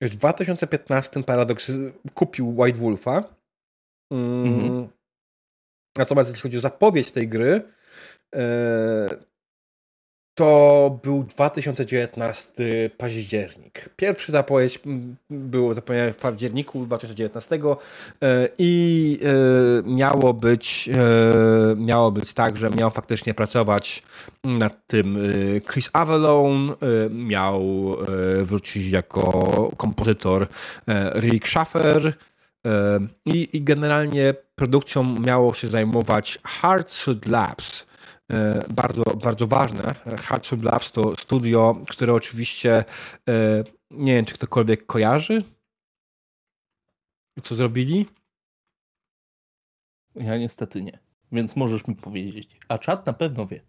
W 2015 Paradox kupił White Wolfa. Mm. Mhm. Natomiast jeśli chodzi o zapowiedź tej gry, to był 2019 październik. Pierwszy zapowiedź było zapomniane w październiku 2019 e, i e, miało być, miało być tak, że miał faktycznie pracować nad tym Chris Avalon, miał wrócić jako kompozytor Rick Schaffer, i, i generalnie produkcją miało się zajmować Hardsuit Labs. E, bardzo, bardzo ważne. Hardsuit Labs to studio, które oczywiście e, nie wiem, czy ktokolwiek kojarzy. Co zrobili? Ja niestety nie więc możesz mi powiedzieć. A czat na pewno wie.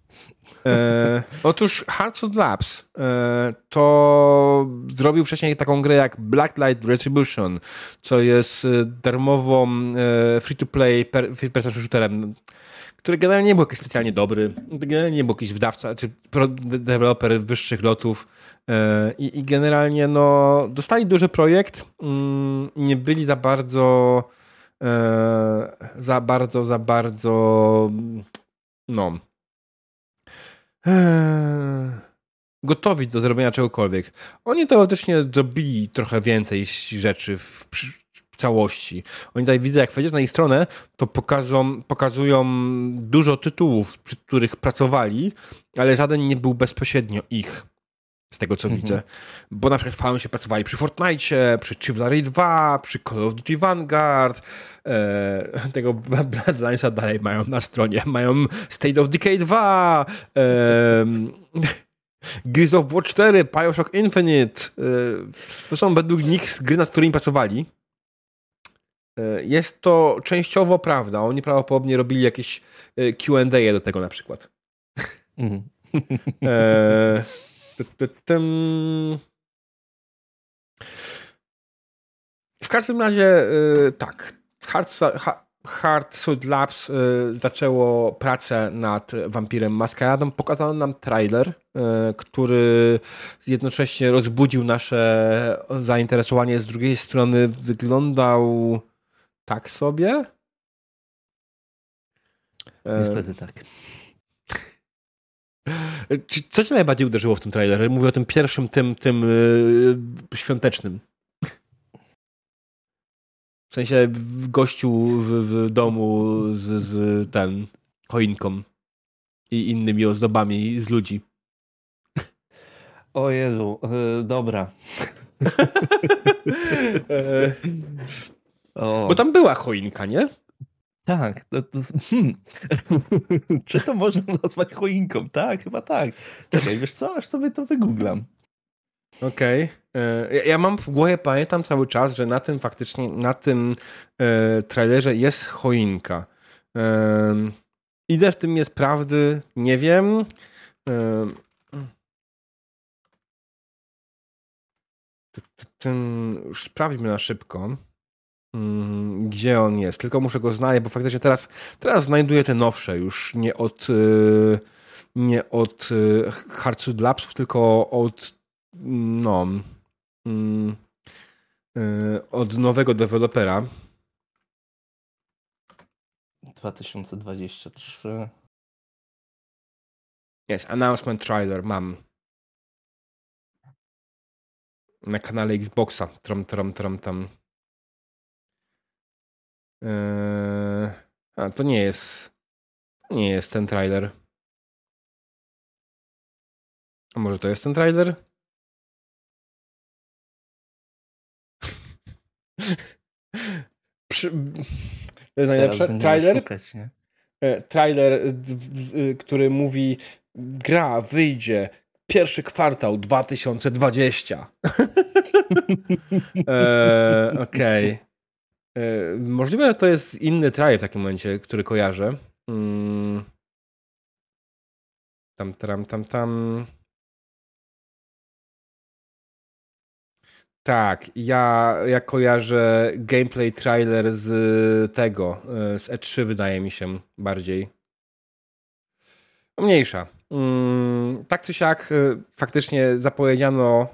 E, otóż Hearts Labs e, to zrobił wcześniej taką grę jak Blacklight Retribution, co jest e, darmową e, free-to-play person shooterem, który generalnie nie był jakiś specjalnie dobry, generalnie nie był jakiś wydawca, czy deweloper wyższych lotów e, i, i generalnie no, dostali duży projekt, mm, nie byli za bardzo E, za bardzo, za bardzo no e, gotowi do zrobienia czegokolwiek. Oni teoretycznie zrobili trochę więcej rzeczy w całości. Oni tutaj widzę, jak wejdziesz na ich stronę, to pokażą, pokazują dużo tytułów, przy których pracowali, ale żaden nie był bezpośrednio ich z tego co mhm. widzę. Bo na przykład się pracowali przy Fortnite, przy Chivalry 2, przy Call of Duty Vanguard, e, <laughs> tego Bloodlinesa dalej mają na stronie. Mają State of Decay 2, e, <laughs> Gears of War 4, Bioshock Infinite. E, to są według nich gry, nad którymi pracowali. E, jest to częściowo prawda. Oni prawdopodobnie robili jakieś e, Q&A do tego na przykład. E, <laughs> w każdym razie tak. Hard, Hard Suit Labs zaczęło pracę nad Wampirem Maskaradą. Pokazano nam trailer, który jednocześnie rozbudził nasze zainteresowanie. Z drugiej strony wyglądał tak sobie. Niestety tak. <laughs> Co cię najbardziej uderzyło w tym trailerze? Mówię o tym pierwszym, tym, tym yy, świątecznym. W sensie gościu w, w domu z, z ten choinką i innymi ozdobami z ludzi. O Jezu, yy, dobra. <laughs> Bo tam była choinka, nie? Tak. To, to, hmm. <laughs> Czy to można nazwać choinką? Tak, chyba tak. Czekaj, wiesz co? Aż sobie to wygooglam. Okej. Okay. E, ja, ja, mam w głowie, pamiętam cały czas, że na tym faktycznie, na tym e, trailerze jest choinka. E, ile w tym jest prawdy, nie wiem. E, ten, już sprawdźmy na szybko. Mm, gdzie on jest. Tylko muszę go znaleźć, bo faktycznie teraz, teraz znajduję te nowsze, już nie od y, nie od y, Hardsuit Labsów, tylko od no mm, yy, od nowego dewelopera. 2023. Jest, announcement trailer mam. Na kanale Xboxa. Tram, tram, tram, tam. Yy... A, to nie jest. Nie jest ten trailer. A może to jest ten trailer? Przy... To jest najlepsze. Trailer. Szukać, e, trailer, który mówi gra wyjdzie pierwszy kwartał 2020. <laughs> e, Okej. Okay. E, możliwe, że to jest inny trailer w takim momencie, który kojarzę. Mm. Tam, tam, tam, tam. Tak, ja, ja kojarzę gameplay trailer z tego, e, z E3 wydaje mi się bardziej. Mniejsza. Mm, tak czy siak, e, faktycznie zapowiedziano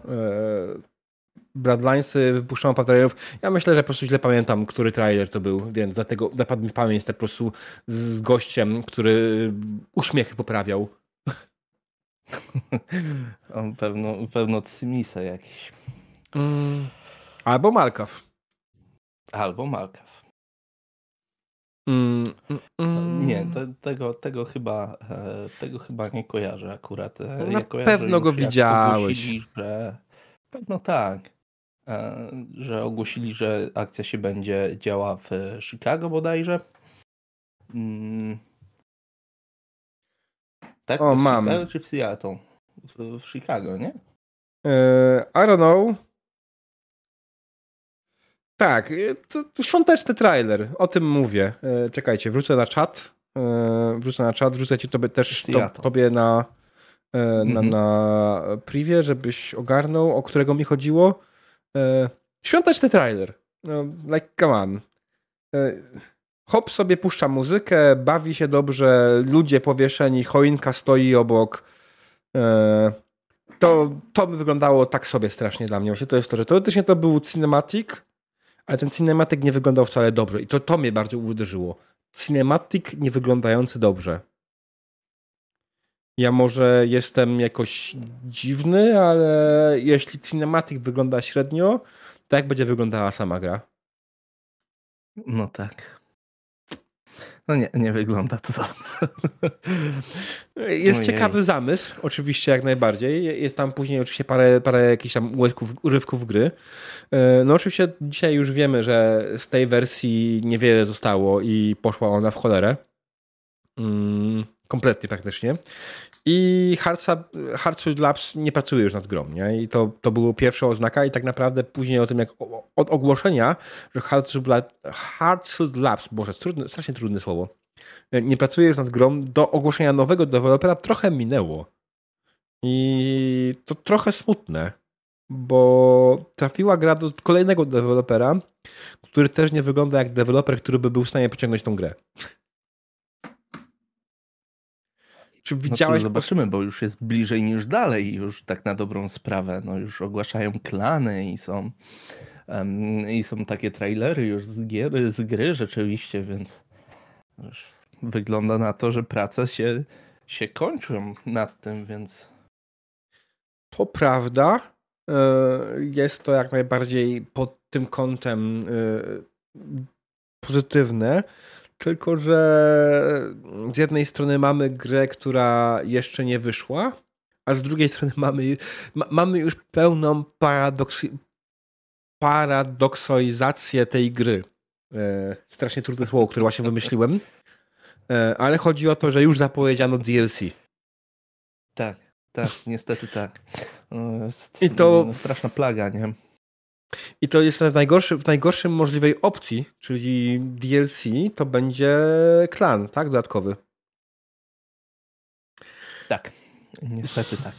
Bloodlinesy, wypuszczono parę trailerów. Ja myślę, że po prostu źle pamiętam, który trailer to był, więc dlatego zapadł mi w pamięć tak po prostu z gościem, który uśmiechy poprawiał. <laughs> On pewno, pewno Cymisa jakiś. Mm. Albo Malkaw. Albo Malkaw. Mm, mm, mm. Nie, to, tego, tego, chyba, e, tego chyba nie kojarzę akurat. E, Na ja pewno go widziałeś. że... Pewno tak. E, że ogłosili, że akcja się będzie działa w Chicago bodajże. Mm. Tak? O, mam. Chicago czy w Seattle? W, w Chicago, nie? Uh, I don't know. Tak, e, to świąteczny trailer, o tym mówię. Czekajcie, wrócę na czat. Wrócę na czat, wrzucę ci tobie też to, tobie na, na, mm -hmm. na privie, żebyś ogarnął, o którego mi chodziło. E, świąteczny trailer. No, like, come on. E, hop sobie puszcza muzykę, bawi się dobrze, ludzie powieszeni, choinka stoi obok. E, to, to wyglądało tak sobie strasznie dla mnie. Właśnie to jest to, że teoretycznie to był cinematic, ale ten cinematic nie wyglądał wcale dobrze. I to, to mnie bardzo uderzyło. Cinematic nie wyglądający dobrze. Ja może jestem jakoś dziwny, ale jeśli cinematic wygląda średnio, to jak będzie wyglądała sama gra? No tak. No nie, nie wygląda to dobrze. Jest Ojej. ciekawy zamysł, oczywiście jak najbardziej. Jest tam później oczywiście parę, parę jakichś tam urywków, urywków gry. E, no oczywiście dzisiaj już wiemy, że z tej wersji niewiele zostało i poszła ona w cholerę. Kompletnie praktycznie. I Hardsuit Labs nie pracuje już nad grą, nie? I to, to była pierwsza oznaka i tak naprawdę później o tym, jak od ogłoszenia, że Hardsuit Labs, boże, trudne, strasznie trudne słowo, nie pracuje już nad grą, do ogłoszenia nowego dewelopera trochę minęło. I to trochę smutne, bo trafiła gra do kolejnego dewelopera, który też nie wygląda jak deweloper, który by był w stanie pociągnąć tą grę. Czy widziałeś... No zobaczymy, bo już jest bliżej niż dalej, już tak na dobrą sprawę. No już ogłaszają klany i są um, i są takie trailery już z, gier, z gry rzeczywiście, więc wygląda na to, że prace się, się kończą nad tym, więc... To prawda. E, jest to jak najbardziej pod tym kątem e, pozytywne. Tylko, że z jednej strony mamy grę, która jeszcze nie wyszła, a z drugiej strony mamy, ma, mamy już pełną paradoks, paradoksoizację tej gry. E, strasznie trudne słowo, które właśnie wymyśliłem. E, ale chodzi o to, że już zapowiedziano DLC. Tak, tak, niestety tak. No, I to straszna plaga, nie? I to jest w, najgorszy, w najgorszym możliwej opcji, czyli DLC, to będzie klan, tak? Dodatkowy. Tak, niestety tak.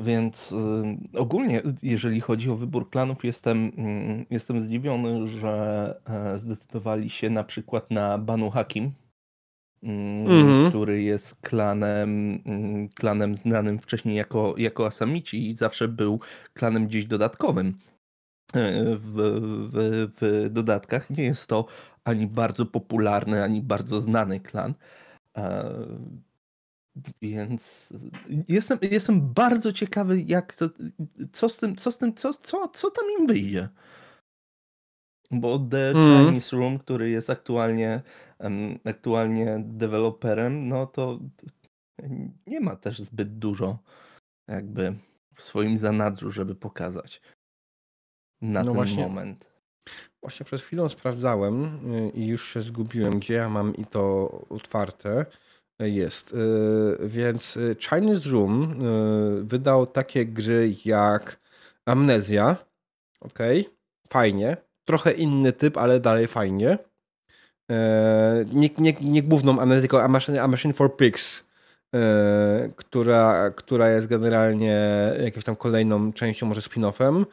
Więc y, ogólnie, jeżeli chodzi o wybór klanów, jestem, y, jestem zdziwiony, że y, zdecydowali się na przykład na Banu Hakim, mm, który jest klanem, mm, klanem znanym wcześniej jako, jako Asamici i zawsze był klanem gdzieś dodatkowym. w, w, w dodatkach. Nie jest to ani bardzo popularny, ani bardzo znany klan. Więc jestem, jestem bardzo ciekawy, jak to, co z tym, co z tym, co, co, co tam im wyjdzie. Bo The mm. Chinese Room, który jest aktualnie, aktualnie deweloperem, no to nie ma też zbyt dużo jakby w swoim zanadrzu, żeby pokazać na no ten właśnie, moment. Właśnie przed chwilą sprawdzałem y, i już się zgubiłem, gdzie ja mam i to otwarte. Jest. Y, więc y, Chinese Room wydał takie gry jak Amnezja. Ok, fajnie. Trochę inny typ, ale dalej fajnie. Nie, nie, nie główną tylko A Machine, A Machine for Pigs E, która, która jest generalnie jakąś tam kolejną częścią, może spin-offem.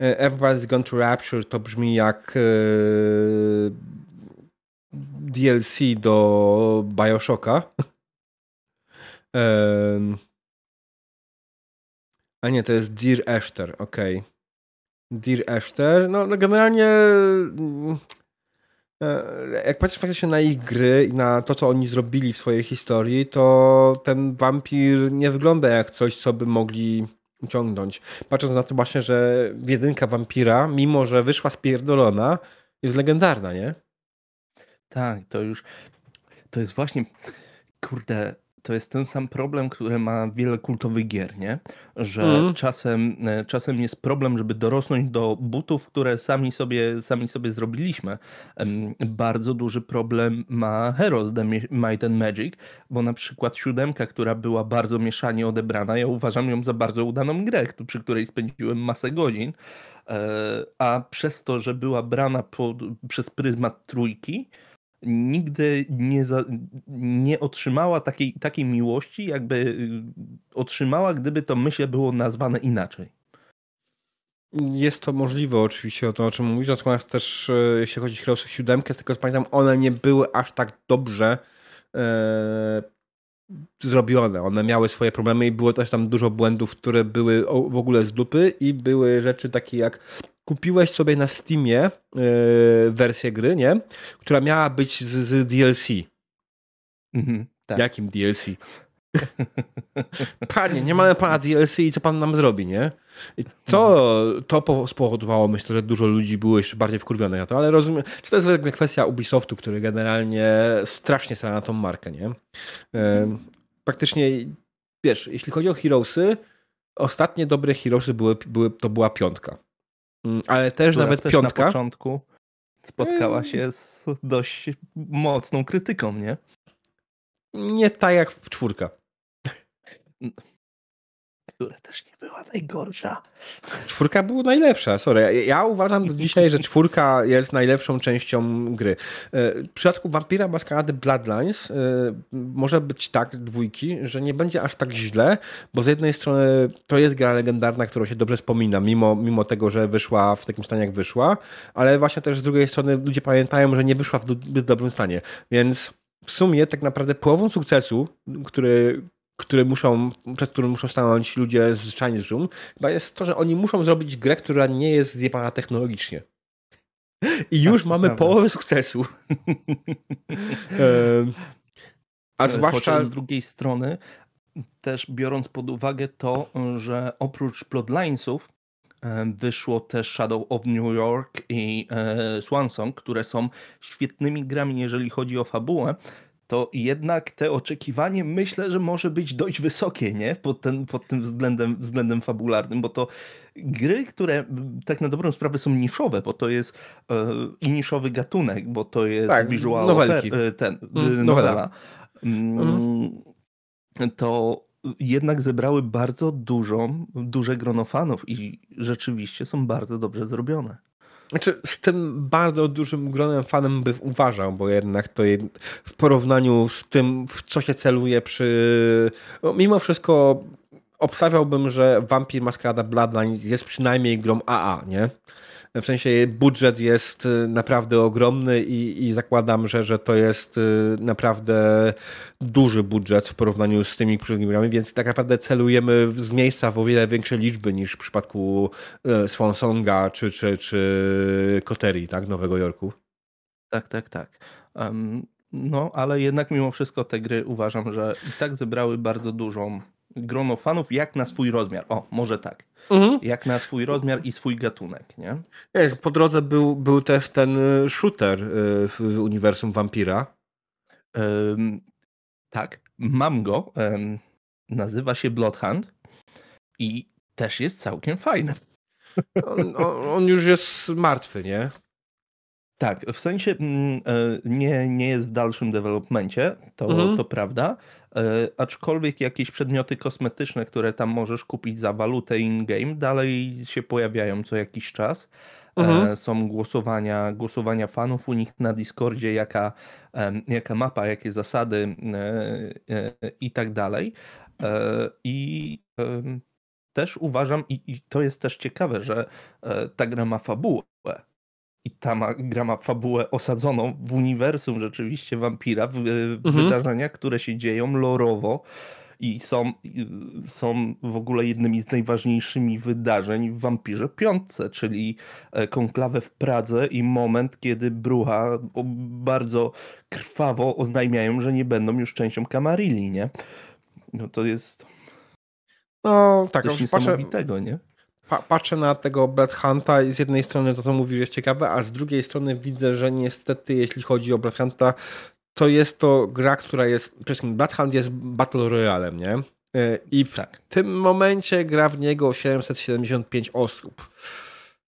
E, Everybody's Gone to Rapture to brzmi jak e, DLC do Bioshocka. <laughs> A nie, to jest Dear Esther, ok. Dear Esther, no, no generalnie E, jak patrzysz faktycznie na ich gry i na to, co oni zrobili w swojej historii, to ten wampir nie wygląda jak coś, co by mogli uciągnąć. Patrząc na to właśnie, że jedynka wampira, mimo że wyszła spierdolona, jest legendarna, nie? Tak, to już to jest właśnie kurde, to jest ten sam problem, który ma wiele kultowych gier, nie? Że mm. czasem, e, czasem jest problem, żeby dorosnąć do butów, które sami sobie, sami sobie zrobiliśmy. Bardzo duży problem ma Heroes The Might and Magic, bo na przykład siódemka, która była bardzo mieszanie odebrana, ja uważam ją za bardzo udaną grę, przy której spędziłem masę godzin, e, a przez to, że była brana pod, przez pryzmat trójki, nigdy nie, za, nie otrzymała takiej, takiej miłości, jakby y, otrzymała, gdyby to myślę było nazwane inaczej. Jest to możliwe oczywiście, o to o czym mówisz, natomiast też e, jeśli chodzi o 7, z tego co pamiętam, one nie były aż tak dobrze e, zrobione. One miały swoje problemy i było też tam dużo błędów, które były w ogóle z dupy i były rzeczy takie jak kupiłeś sobie na Steamie yy, wersję gry, nie? Która miała być z, z DLC. Mhm, tak. Jakim DLC? <laughs> Panie, nie mamy pana DLC i co pan nam zrobi, nie? I to, to spowodowało, myślę, że dużo ludzi było jeszcze bardziej wkurwionych na to, ale rozumiem, czy to jest kwestia Ubisoftu, który generalnie strasznie stara na tą markę, nie? Praktycznie, wiesz, jeśli chodzi o Heroesy, ostatnie dobre Heroesy były, były, to była piątka. Mm, ale też nawet też piątka. na początku spotkała mm. się z dość mocną krytyką, nie? Nie tak jak w czwórka która też nie była najgorsza. Czwórka była najlepsza, sorry. Ja uważam do <laughs> dzisiaj, że czwórka jest najlepszą częścią gry. E, w przypadku Vampira Maskarady Bloodlines e, może być tak, dwójki, że nie będzie aż tak źle, bo z jednej strony to jest gra legendarna, którą się dobrze wspomina, mimo, mimo tego, że wyszła w takim stanie, jak wyszła, ale właśnie też z drugiej strony ludzie pamiętają, że nie wyszła w zbyt dobrym stanie, więc w sumie tak naprawdę połową sukcesu, który, który muszą, przed którym muszą stanąć ludzie z Chinese Room, chyba jest to, że oni muszą zrobić grę, która nie jest zjebana technologicznie. I już tak, mamy prawda. połowę sukcesu. <laughs> A zwłaszcza... Chociaż z drugiej strony, też biorąc pod uwagę to, że oprócz Bloodlinesów wyszło też Shadow of New York i e, Swansong, które są świetnymi grami, jeżeli chodzi o fabułę, to jednak te oczekiwanie myślę, że może być dość wysokie, nie? Pod, ten, pod tym względem, względem fabularnym, bo to gry, które tak na dobrą sprawę są niszowe, bo to jest e, i niszowy gatunek, bo to jest tak, visual nowelki. Oper, ten, mm, nowela. Mm, mm. To jednak zebrały bardzo dużą, duże grono fanów i rzeczywiście są bardzo dobrze zrobione. Znaczy, z tym bardzo dużym gronem fanem bym uważał, bo jednak to w porównaniu z tym, w co się celuje przy. No, mimo wszystko obstawiałbym, że Vampire Masquerada Bloodline jest przynajmniej grą AA, nie? W sensie budżet jest naprawdę ogromny i, i zakładam, że, że to jest naprawdę duży budżet w porównaniu z tymi grami, więc tak naprawdę celujemy z miejsca w o wiele większe liczby niż w przypadku Swansonga czy, czy, czy Koterii, tak, Nowego Jorku. Tak, tak, tak. Um, no, ale jednak mimo wszystko te gry uważam, że i tak zebrały bardzo dużą grono fanów, jak na swój rozmiar. O, może tak. Mhm. Jak na swój rozmiar i swój gatunek, nie? Wiesz, po drodze był, był też ten y, shooter y, w uniwersum Vampira. Um, tak, mam go. Um, nazywa się Bloodhunt i też jest całkiem fajny. On, on, już jest martwy, nie? Tak, w sensie mm, e, nie, nie jest w dalszym developmencie, to, mhm. to prawda, e, aczkolwiek jakieś przedmioty kosmetyczne, które tam możesz kupić za walutę in-game, dalej się pojawiają co jakiś czas. E, mhm. Są głosowania, głosowania fanów u nich na Discordzie, jaka, jaka mapa, jakie zasady i tak dalej. I też uważam, i, i to jest też ciekawe, że ta gra ma fabułę i ta ma, gra ma fabułę osadzoną w uniwersum rzeczywiście wampira, w, w mhm. wydarzeniach, które się dzieją lorowo i są, są w ogóle jednymi z najważniejszymi wydarzeń w Wampirze Piątce, czyli e, konklawę w Pradze i moment, kiedy Brucha bardzo krwawo oznajmiają, że nie będą już częścią Kamarilli, nie? No to jest no, tak, coś niesamowitego, nie? Pa patrzę na tego Blood Hunta i z jednej strony to, co mówisz, jest ciekawe, a z drugiej strony widzę, że niestety, jeśli chodzi o Blood Hunta, to jest to gra, która jest, przede wszystkim Blood Hunt jest Battle Royalem, nie? E, I w tak. tym momencie gra w niego 775 osób.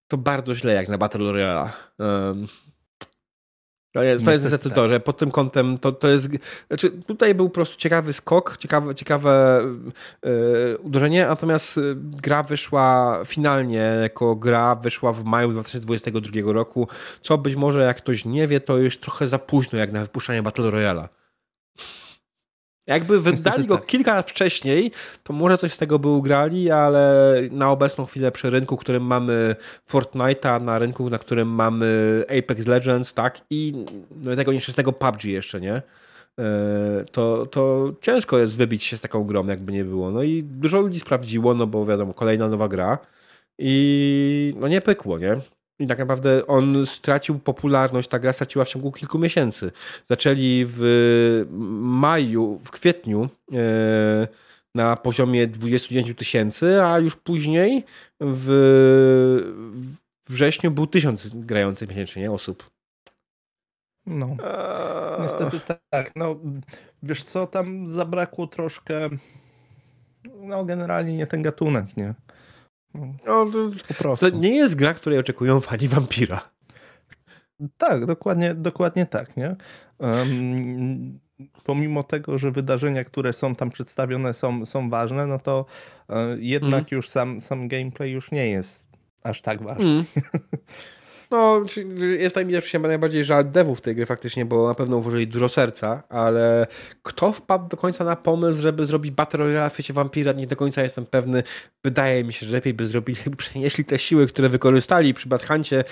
To bardzo źle jak na Battle Royale. Um, to jest, to jest niestety to, że pod tym kątem to, to jest. Znaczy, tutaj był po prostu ciekawy skok, ciekawe, ciekawe yy, uderzenie, natomiast y, gra wyszła finalnie jako gra, wyszła w maju 2022 roku, co być może jak ktoś nie wie, to już trochę za późno jak na wypuszczanie Battle Royale'a. Jakby wydali go <laughs> tak. kilka lat wcześniej, to może coś z tego by ugrali, ale na obecną chwilę przy rynku, którym mamy Fortnite'a, na rynku, na którym mamy Apex Legends, tak, i no, tego nieszczęsnego PUBG jeszcze, nie? E, to, to ciężko jest wybić się z taką grą, jakby nie było. No i dużo ludzi sprawdziło, no bo wiadomo, kolejna nowa gra i no nie pykło, nie? I tak naprawdę on stracił popularność, ta gra straciła w ciągu kilku miesięcy. Zaczęli w maju, w kwietniu e, na poziomie 29 tysięcy, a już później w wrześniu był tysiąc grających miesięcznie osób. No, eee... niestety tak. No, wiesz co, tam zabrakło troszkę, no generalnie nie ten gatunek, nie? No, to, to, nie jest gra, której oczekują fani Vampira. Tak, dokładnie, dokładnie tak, nie? Um, pomimo tego, że wydarzenia, które są tam przedstawione są, są ważne, no to um, jednak mm. już sam, sam gameplay już nie jest aż tak ważny. Mm. <laughs> No, jest tak widać się najbardziej żal devów tej gry faktycznie, bo na pewno włożyli dużo serca, ale kto wpadł do końca na pomysł, żeby zrobić Battle Royale w świecie nie do końca jestem pewny. Wydaje mi się, że lepiej by zrobili, <laughs> by przenieśli te siły, które wykorzystali przy Badhuncie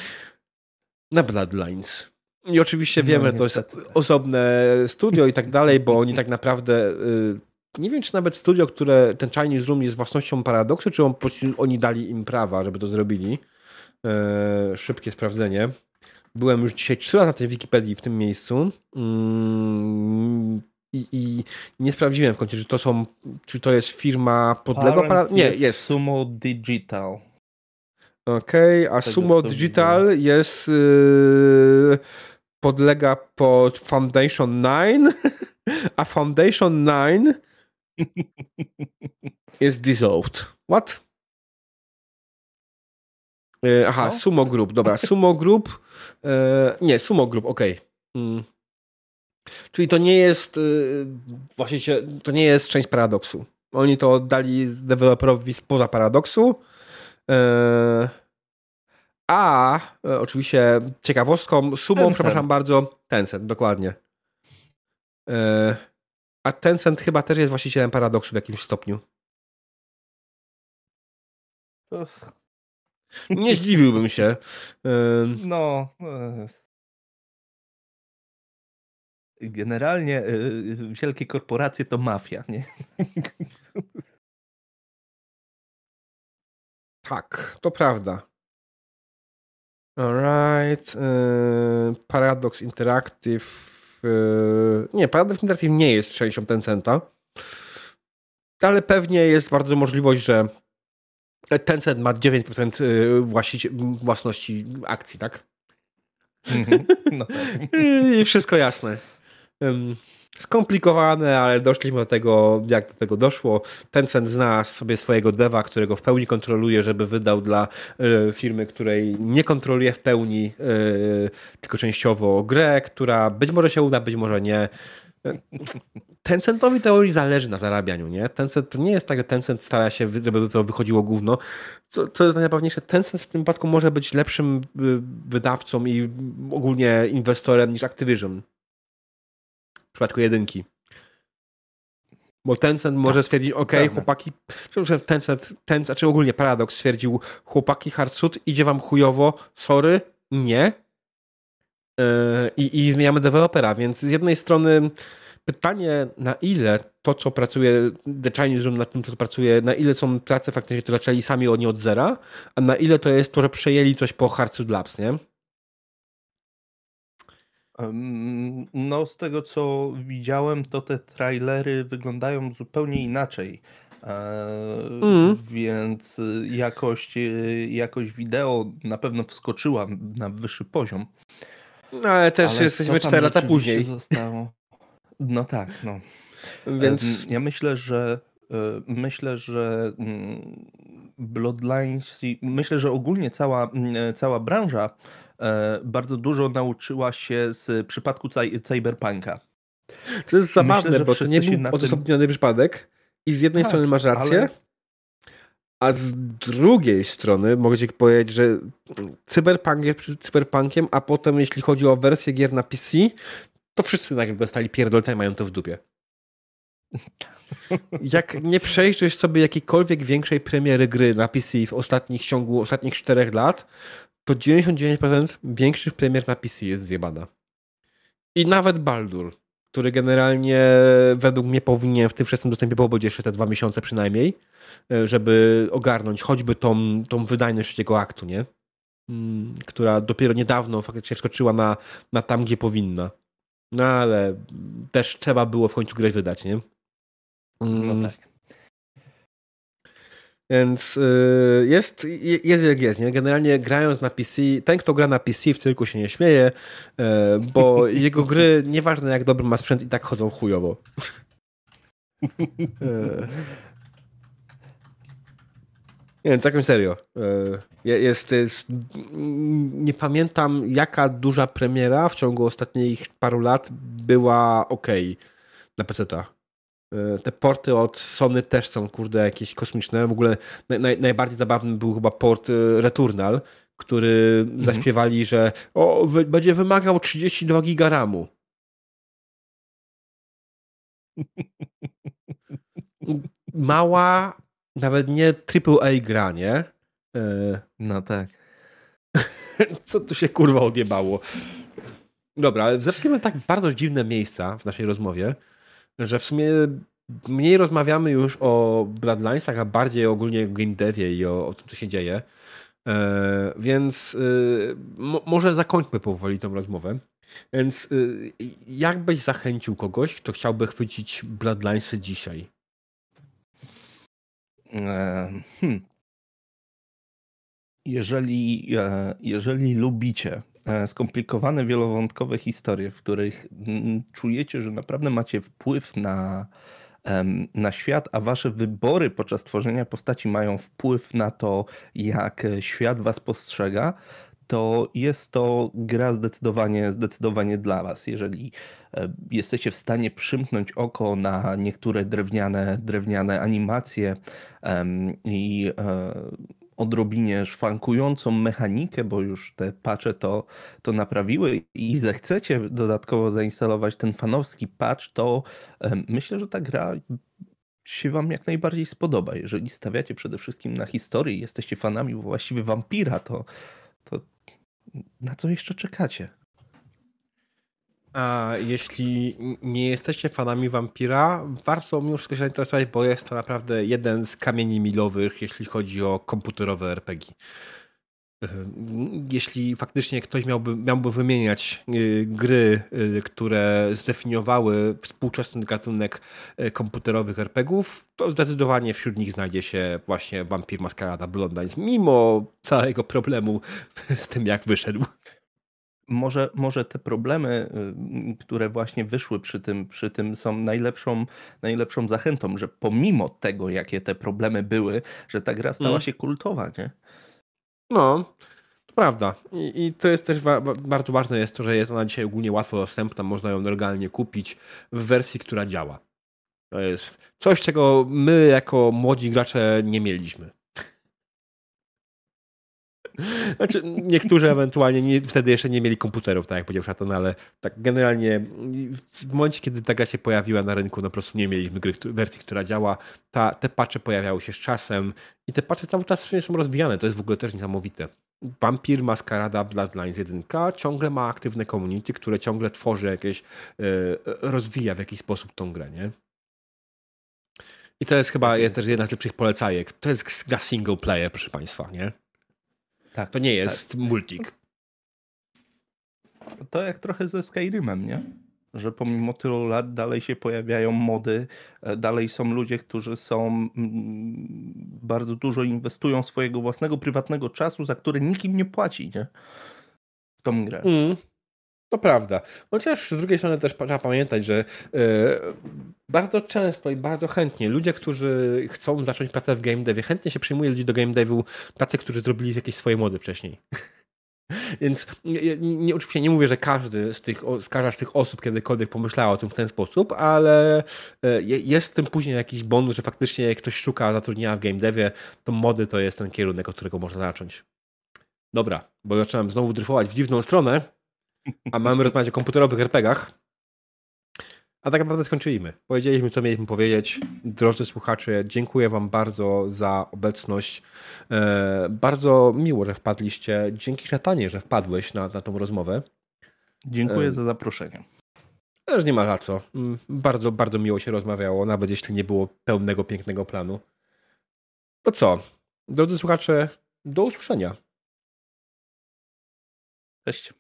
na Bloodlines. I oczywiście no, wiemy, że to jest tak. osobne studio i tak dalej, bo oni tak naprawdę... Y, nie wiem, czy nawet studio, które ten Chinese Room jest własnością Paradoksu, czy on, oni dali im prawa, żeby to zrobili. E, szybkie sprawdzenie. Byłem już dzisiaj trzy razy na tej Wikipedii w tym miejscu mm, i, i, nie sprawdziłem w końcu, czy to są, czy to jest firma podległa para... Nie, jest. jest. Sumo Digital. Okej, okay, a Tego Sumo Digital jest yy, podlega pod Foundation 9, <laughs> a Foundation 9 <laughs> jest dissolved. What? E, aha, no? Sumo Group, dobra, <laughs> Sumo Group. E, nie, Sumo Group, okej. Okay. Mm. Czyli to nie jest y, właściwie to nie jest część paradoksu. Oni to oddali deweloperowi spoza paradoksu. A oczywiście ciekawostką, sumą, Tencent. przepraszam bardzo, Tencent, dokładnie. A Tencent chyba też jest właścicielem paradoksu w jakimś stopniu. Nie zdziwiłbym się. No. E, generalnie e, wielkie korporacje to mafia, nie? <laughs> Tak, to prawda. Alright. Paradox Interactive. Nie, Paradox Interactive nie jest częścią Tencenta. Ale pewnie jest bardzo możliwość, że Tencent ma 9% y, własności akcji, tak? Mhm. <laughs> No. <laughs> I wszystko jasne. Skomplikowane, ale doszliśmy do tego, jak do tego doszło. Tencent znalazł sobie swojego deva, którego w pełni kontroluje, żeby wydał dla y, firmy, której nie kontroluje w pełni, y, tylko częściowo grę, która być może się uda, być może nie. Tencentowi teorii zależy na zarabianiu, nie? Tencent to nie jest tak, że Tencent stara się, żeby to wychodziło gówno. Co, co jest najpewniejsze, Tencent w tym wypadku może być lepszym y, wydawcą i ogólnie inwestorem niż Activision. W przypadku jedynki. Bo Tencent może tak, stwierdzić, ok, Prawda. chłopaki, Tencent, Tencent, znaczy ogólnie Paradox stwierdził, chłopaki Hardsuit, idzie wam chujowo, sorry, nie. Yy, i, I zmieniamy dewelopera, więc z jednej strony pytanie, na ile to, co pracuje The Chinese Room, nad tym, co pracuje, na ile są prace faktycznie, które zaczęli sami od nie od zera, a na ile to jest to, że przejęli coś po Hardsuit Labs, nie? No, z tego co widziałem, to te trailery wyglądają zupełnie inaczej. Mm. Więc jakość, jakość wideo na pewno wskoczyła na wyższy poziom. No ale też ale jesteśmy 4 lata później. Zostało? No tak, no. Więc ja myślę, że e, myślę, że mm, Bloodlines, myślę, że ogólnie cała, mm, cała branża e, bardzo dużo nauczyła się z przypadku cyberpunka. To jest zabawne, myślę, bo to nie był odosobniony tym... przypadek i z jednej tak, strony masz rację, ale... a z drugiej strony mogę ci powiedzieć, że cyberpunk jest cyberpunkiem, a potem jeśli chodzi o wersję gier na PC, to wszyscy nagle dostali pierdolce i mają to w dupie. Jak nie przejrzysz sobie jakiejkolwiek większej premiery gry na PC w ostatnich ciągu ostatnich czterech lat, to 99% większych premier na PC jest zjebana. I nawet Baldur, który generalnie według mnie powinien w tym wczesnym dostępie pobyć jeszcze te dwa miesiące przynajmniej, e, żeby ogarnąć choćby tą, tą wydajność trzeciego aktu, nie? Mm, która dopiero niedawno faktycznie wskoczyła na, na tam, gdzie powinna. No ale też trzeba było w końcu grę wydać, nie? Mm. No tak. Więc y, jest, jest jak jest. Nie? Generalnie grając na PC, ten kto gra na PC w cyrku się nie śmieje, y, bo <laughs> jego gry, nieważne jak dobry ma sprzęt, i tak chodzą chujowo. <laughs> Nie wiem, całkiem serio. E, jest, jest, nie pamiętam, jaka duża premiera w ciągu ostatnich paru lat była ok na PC. -ta. E, te porty od Sony też są, kurde, jakieś kosmiczne. W ogóle naj, naj, najbardziej zabawny był chyba port e, Returnal, który mhm. zaśpiewali, że o, będzie wymagał 32 giga RAMu. <laughs> Mała nawet nie AAA gra, nie? E... No tak. <laughs> Co tu się kurwa odjebało? Dobra, ale zaczniemy tak bardzo dziwne miejsca w naszej rozmowie, że w sumie mniej rozmawiamy już o Bloodlinesach, a bardziej ogólnie o game devie i o, o tym, co się dzieje. E, więc e, może zakończmy powoli tą rozmowę. Więc e, jak byś zachęcił kogoś, kto chciałby chwycić Bloodlinesy dzisiaj? Hmm. Jeżeli, e, jeżeli lubicie e, skomplikowane, wielowątkowe historie, w których czujecie, że naprawdę macie wpływ na, na świat, a wasze wybory podczas tworzenia postaci mają wpływ na to, jak świat was postrzega, to jest to gra zdecydowanie, zdecydowanie dla Was. Jeżeli e, jesteście w stanie przymknąć oko na niektóre drewniane, drewniane animacje i e, odrobinie szwankującą mechanikę, bo już te patche to, to naprawiły i zechcecie dodatkowo zainstalować ten fanowski patch, to myślę, że ta gra się wam jak najbardziej spodoba. Jeżeli stawiacie przede wszystkim na historii, jesteście fanami właściwie wampira, to, to na co jeszcze czekacie? A jeśli nie jesteście fanami Vampira, warto mimo się zainteresować, bo jest to naprawdę jeden z kamieni milowych, jeśli chodzi o komputerowe RPG. Jeśli faktycznie ktoś miałby, miałby wymieniać y, gry, y, które zdefiniowały współczesny gatunek y, komputerowych RPGów, to zdecydowanie wśród nich znajdzie się właśnie Vampir Maskarada Bloodlines, mimo całego problemu <laughs> z tym, jak wyszedł może, może te problemy, które właśnie wyszły przy tym, przy tym są najlepszą, najlepszą zachętą, że pomimo tego, jakie te problemy były, że ta gra stała mm. się kultowa, nie? No, to prawda. I, I, to jest też wa bardzo ważne jest to, że jest ona dzisiaj ogólnie łatwo dostępna, można ją legalnie kupić w wersji, która działa. To jest coś, czego my jako młodzi gracze nie mieliśmy. <laughs> Znaczy, niektórzy ewentualnie nie, wtedy jeszcze nie mieli komputerów, tak jak powiedział Szatan, ale tak generalnie w momencie, kiedy ta gra się pojawiła na rynku, no po prostu nie mieliśmy gry, wersji, która działa. Ta, te patche pojawiały się z czasem i te patche cały czas są rozwijane. To jest w ogóle też niesamowite. Vampir Maskarada Bloodlines 1 ciągle ma aktywne community, które ciągle tworzy jakieś, yy, rozwija w jakiś sposób tą grę, nie? I to jest chyba jest też jedna z lepszych polecajek. To jest gra single player, proszę Państwa, nie? Tak, to nie jest tak. multik. To jak trochę ze Skyrimem, nie? Że pomimo tylu lat dalej się pojawiają mody, e, dalej są ludzie, którzy są mm, bardzo dużo inwestują swojego własnego prywatnego czasu, za który nikim nie płaci, nie? W tą grę. Mm. To prawda. Chociaż z drugiej strony też trzeba pamiętać, że yy, bardzo często i bardzo chętnie ludzie, którzy chcą zacząć pracę w game devie, chętnie się przyjmuje ludzi do game devu, tacy, którzy zrobili jakieś swoje mody wcześniej. <laughs> Więc nie, nie, oczywiście nie mówię, że każdy z tych, każda z tych osób kiedykolwiek pomyślała o tym w ten sposób, ale e, jest tym później jakiś bonus, że faktycznie jak ktoś szuka zatrudnienia w game devie, to mody to jest ten kierunek, od którego można zacząć. Dobra, bo zaczynam znowu dryfować w dziwną stronę, a mamy rozmawiać o komputerowych RPGach. A tak naprawdę skończyliśmy. Powiedzieliśmy, co mieliśmy powiedzieć. Drodzy słuchacze, dziękuję Wam bardzo za obecność. E, bardzo miło, że wpadliście. Dzięki Natanie, że wpadłeś na, na tą rozmowę. Dziękuję e, za zaproszenie. Też nie ma za co. Mm, bardzo, bardzo miło się rozmawiało, nawet jeśli nie było pełnego, pięknego planu. To co? Drodzy słuchacze, do usłyszenia. Cześć.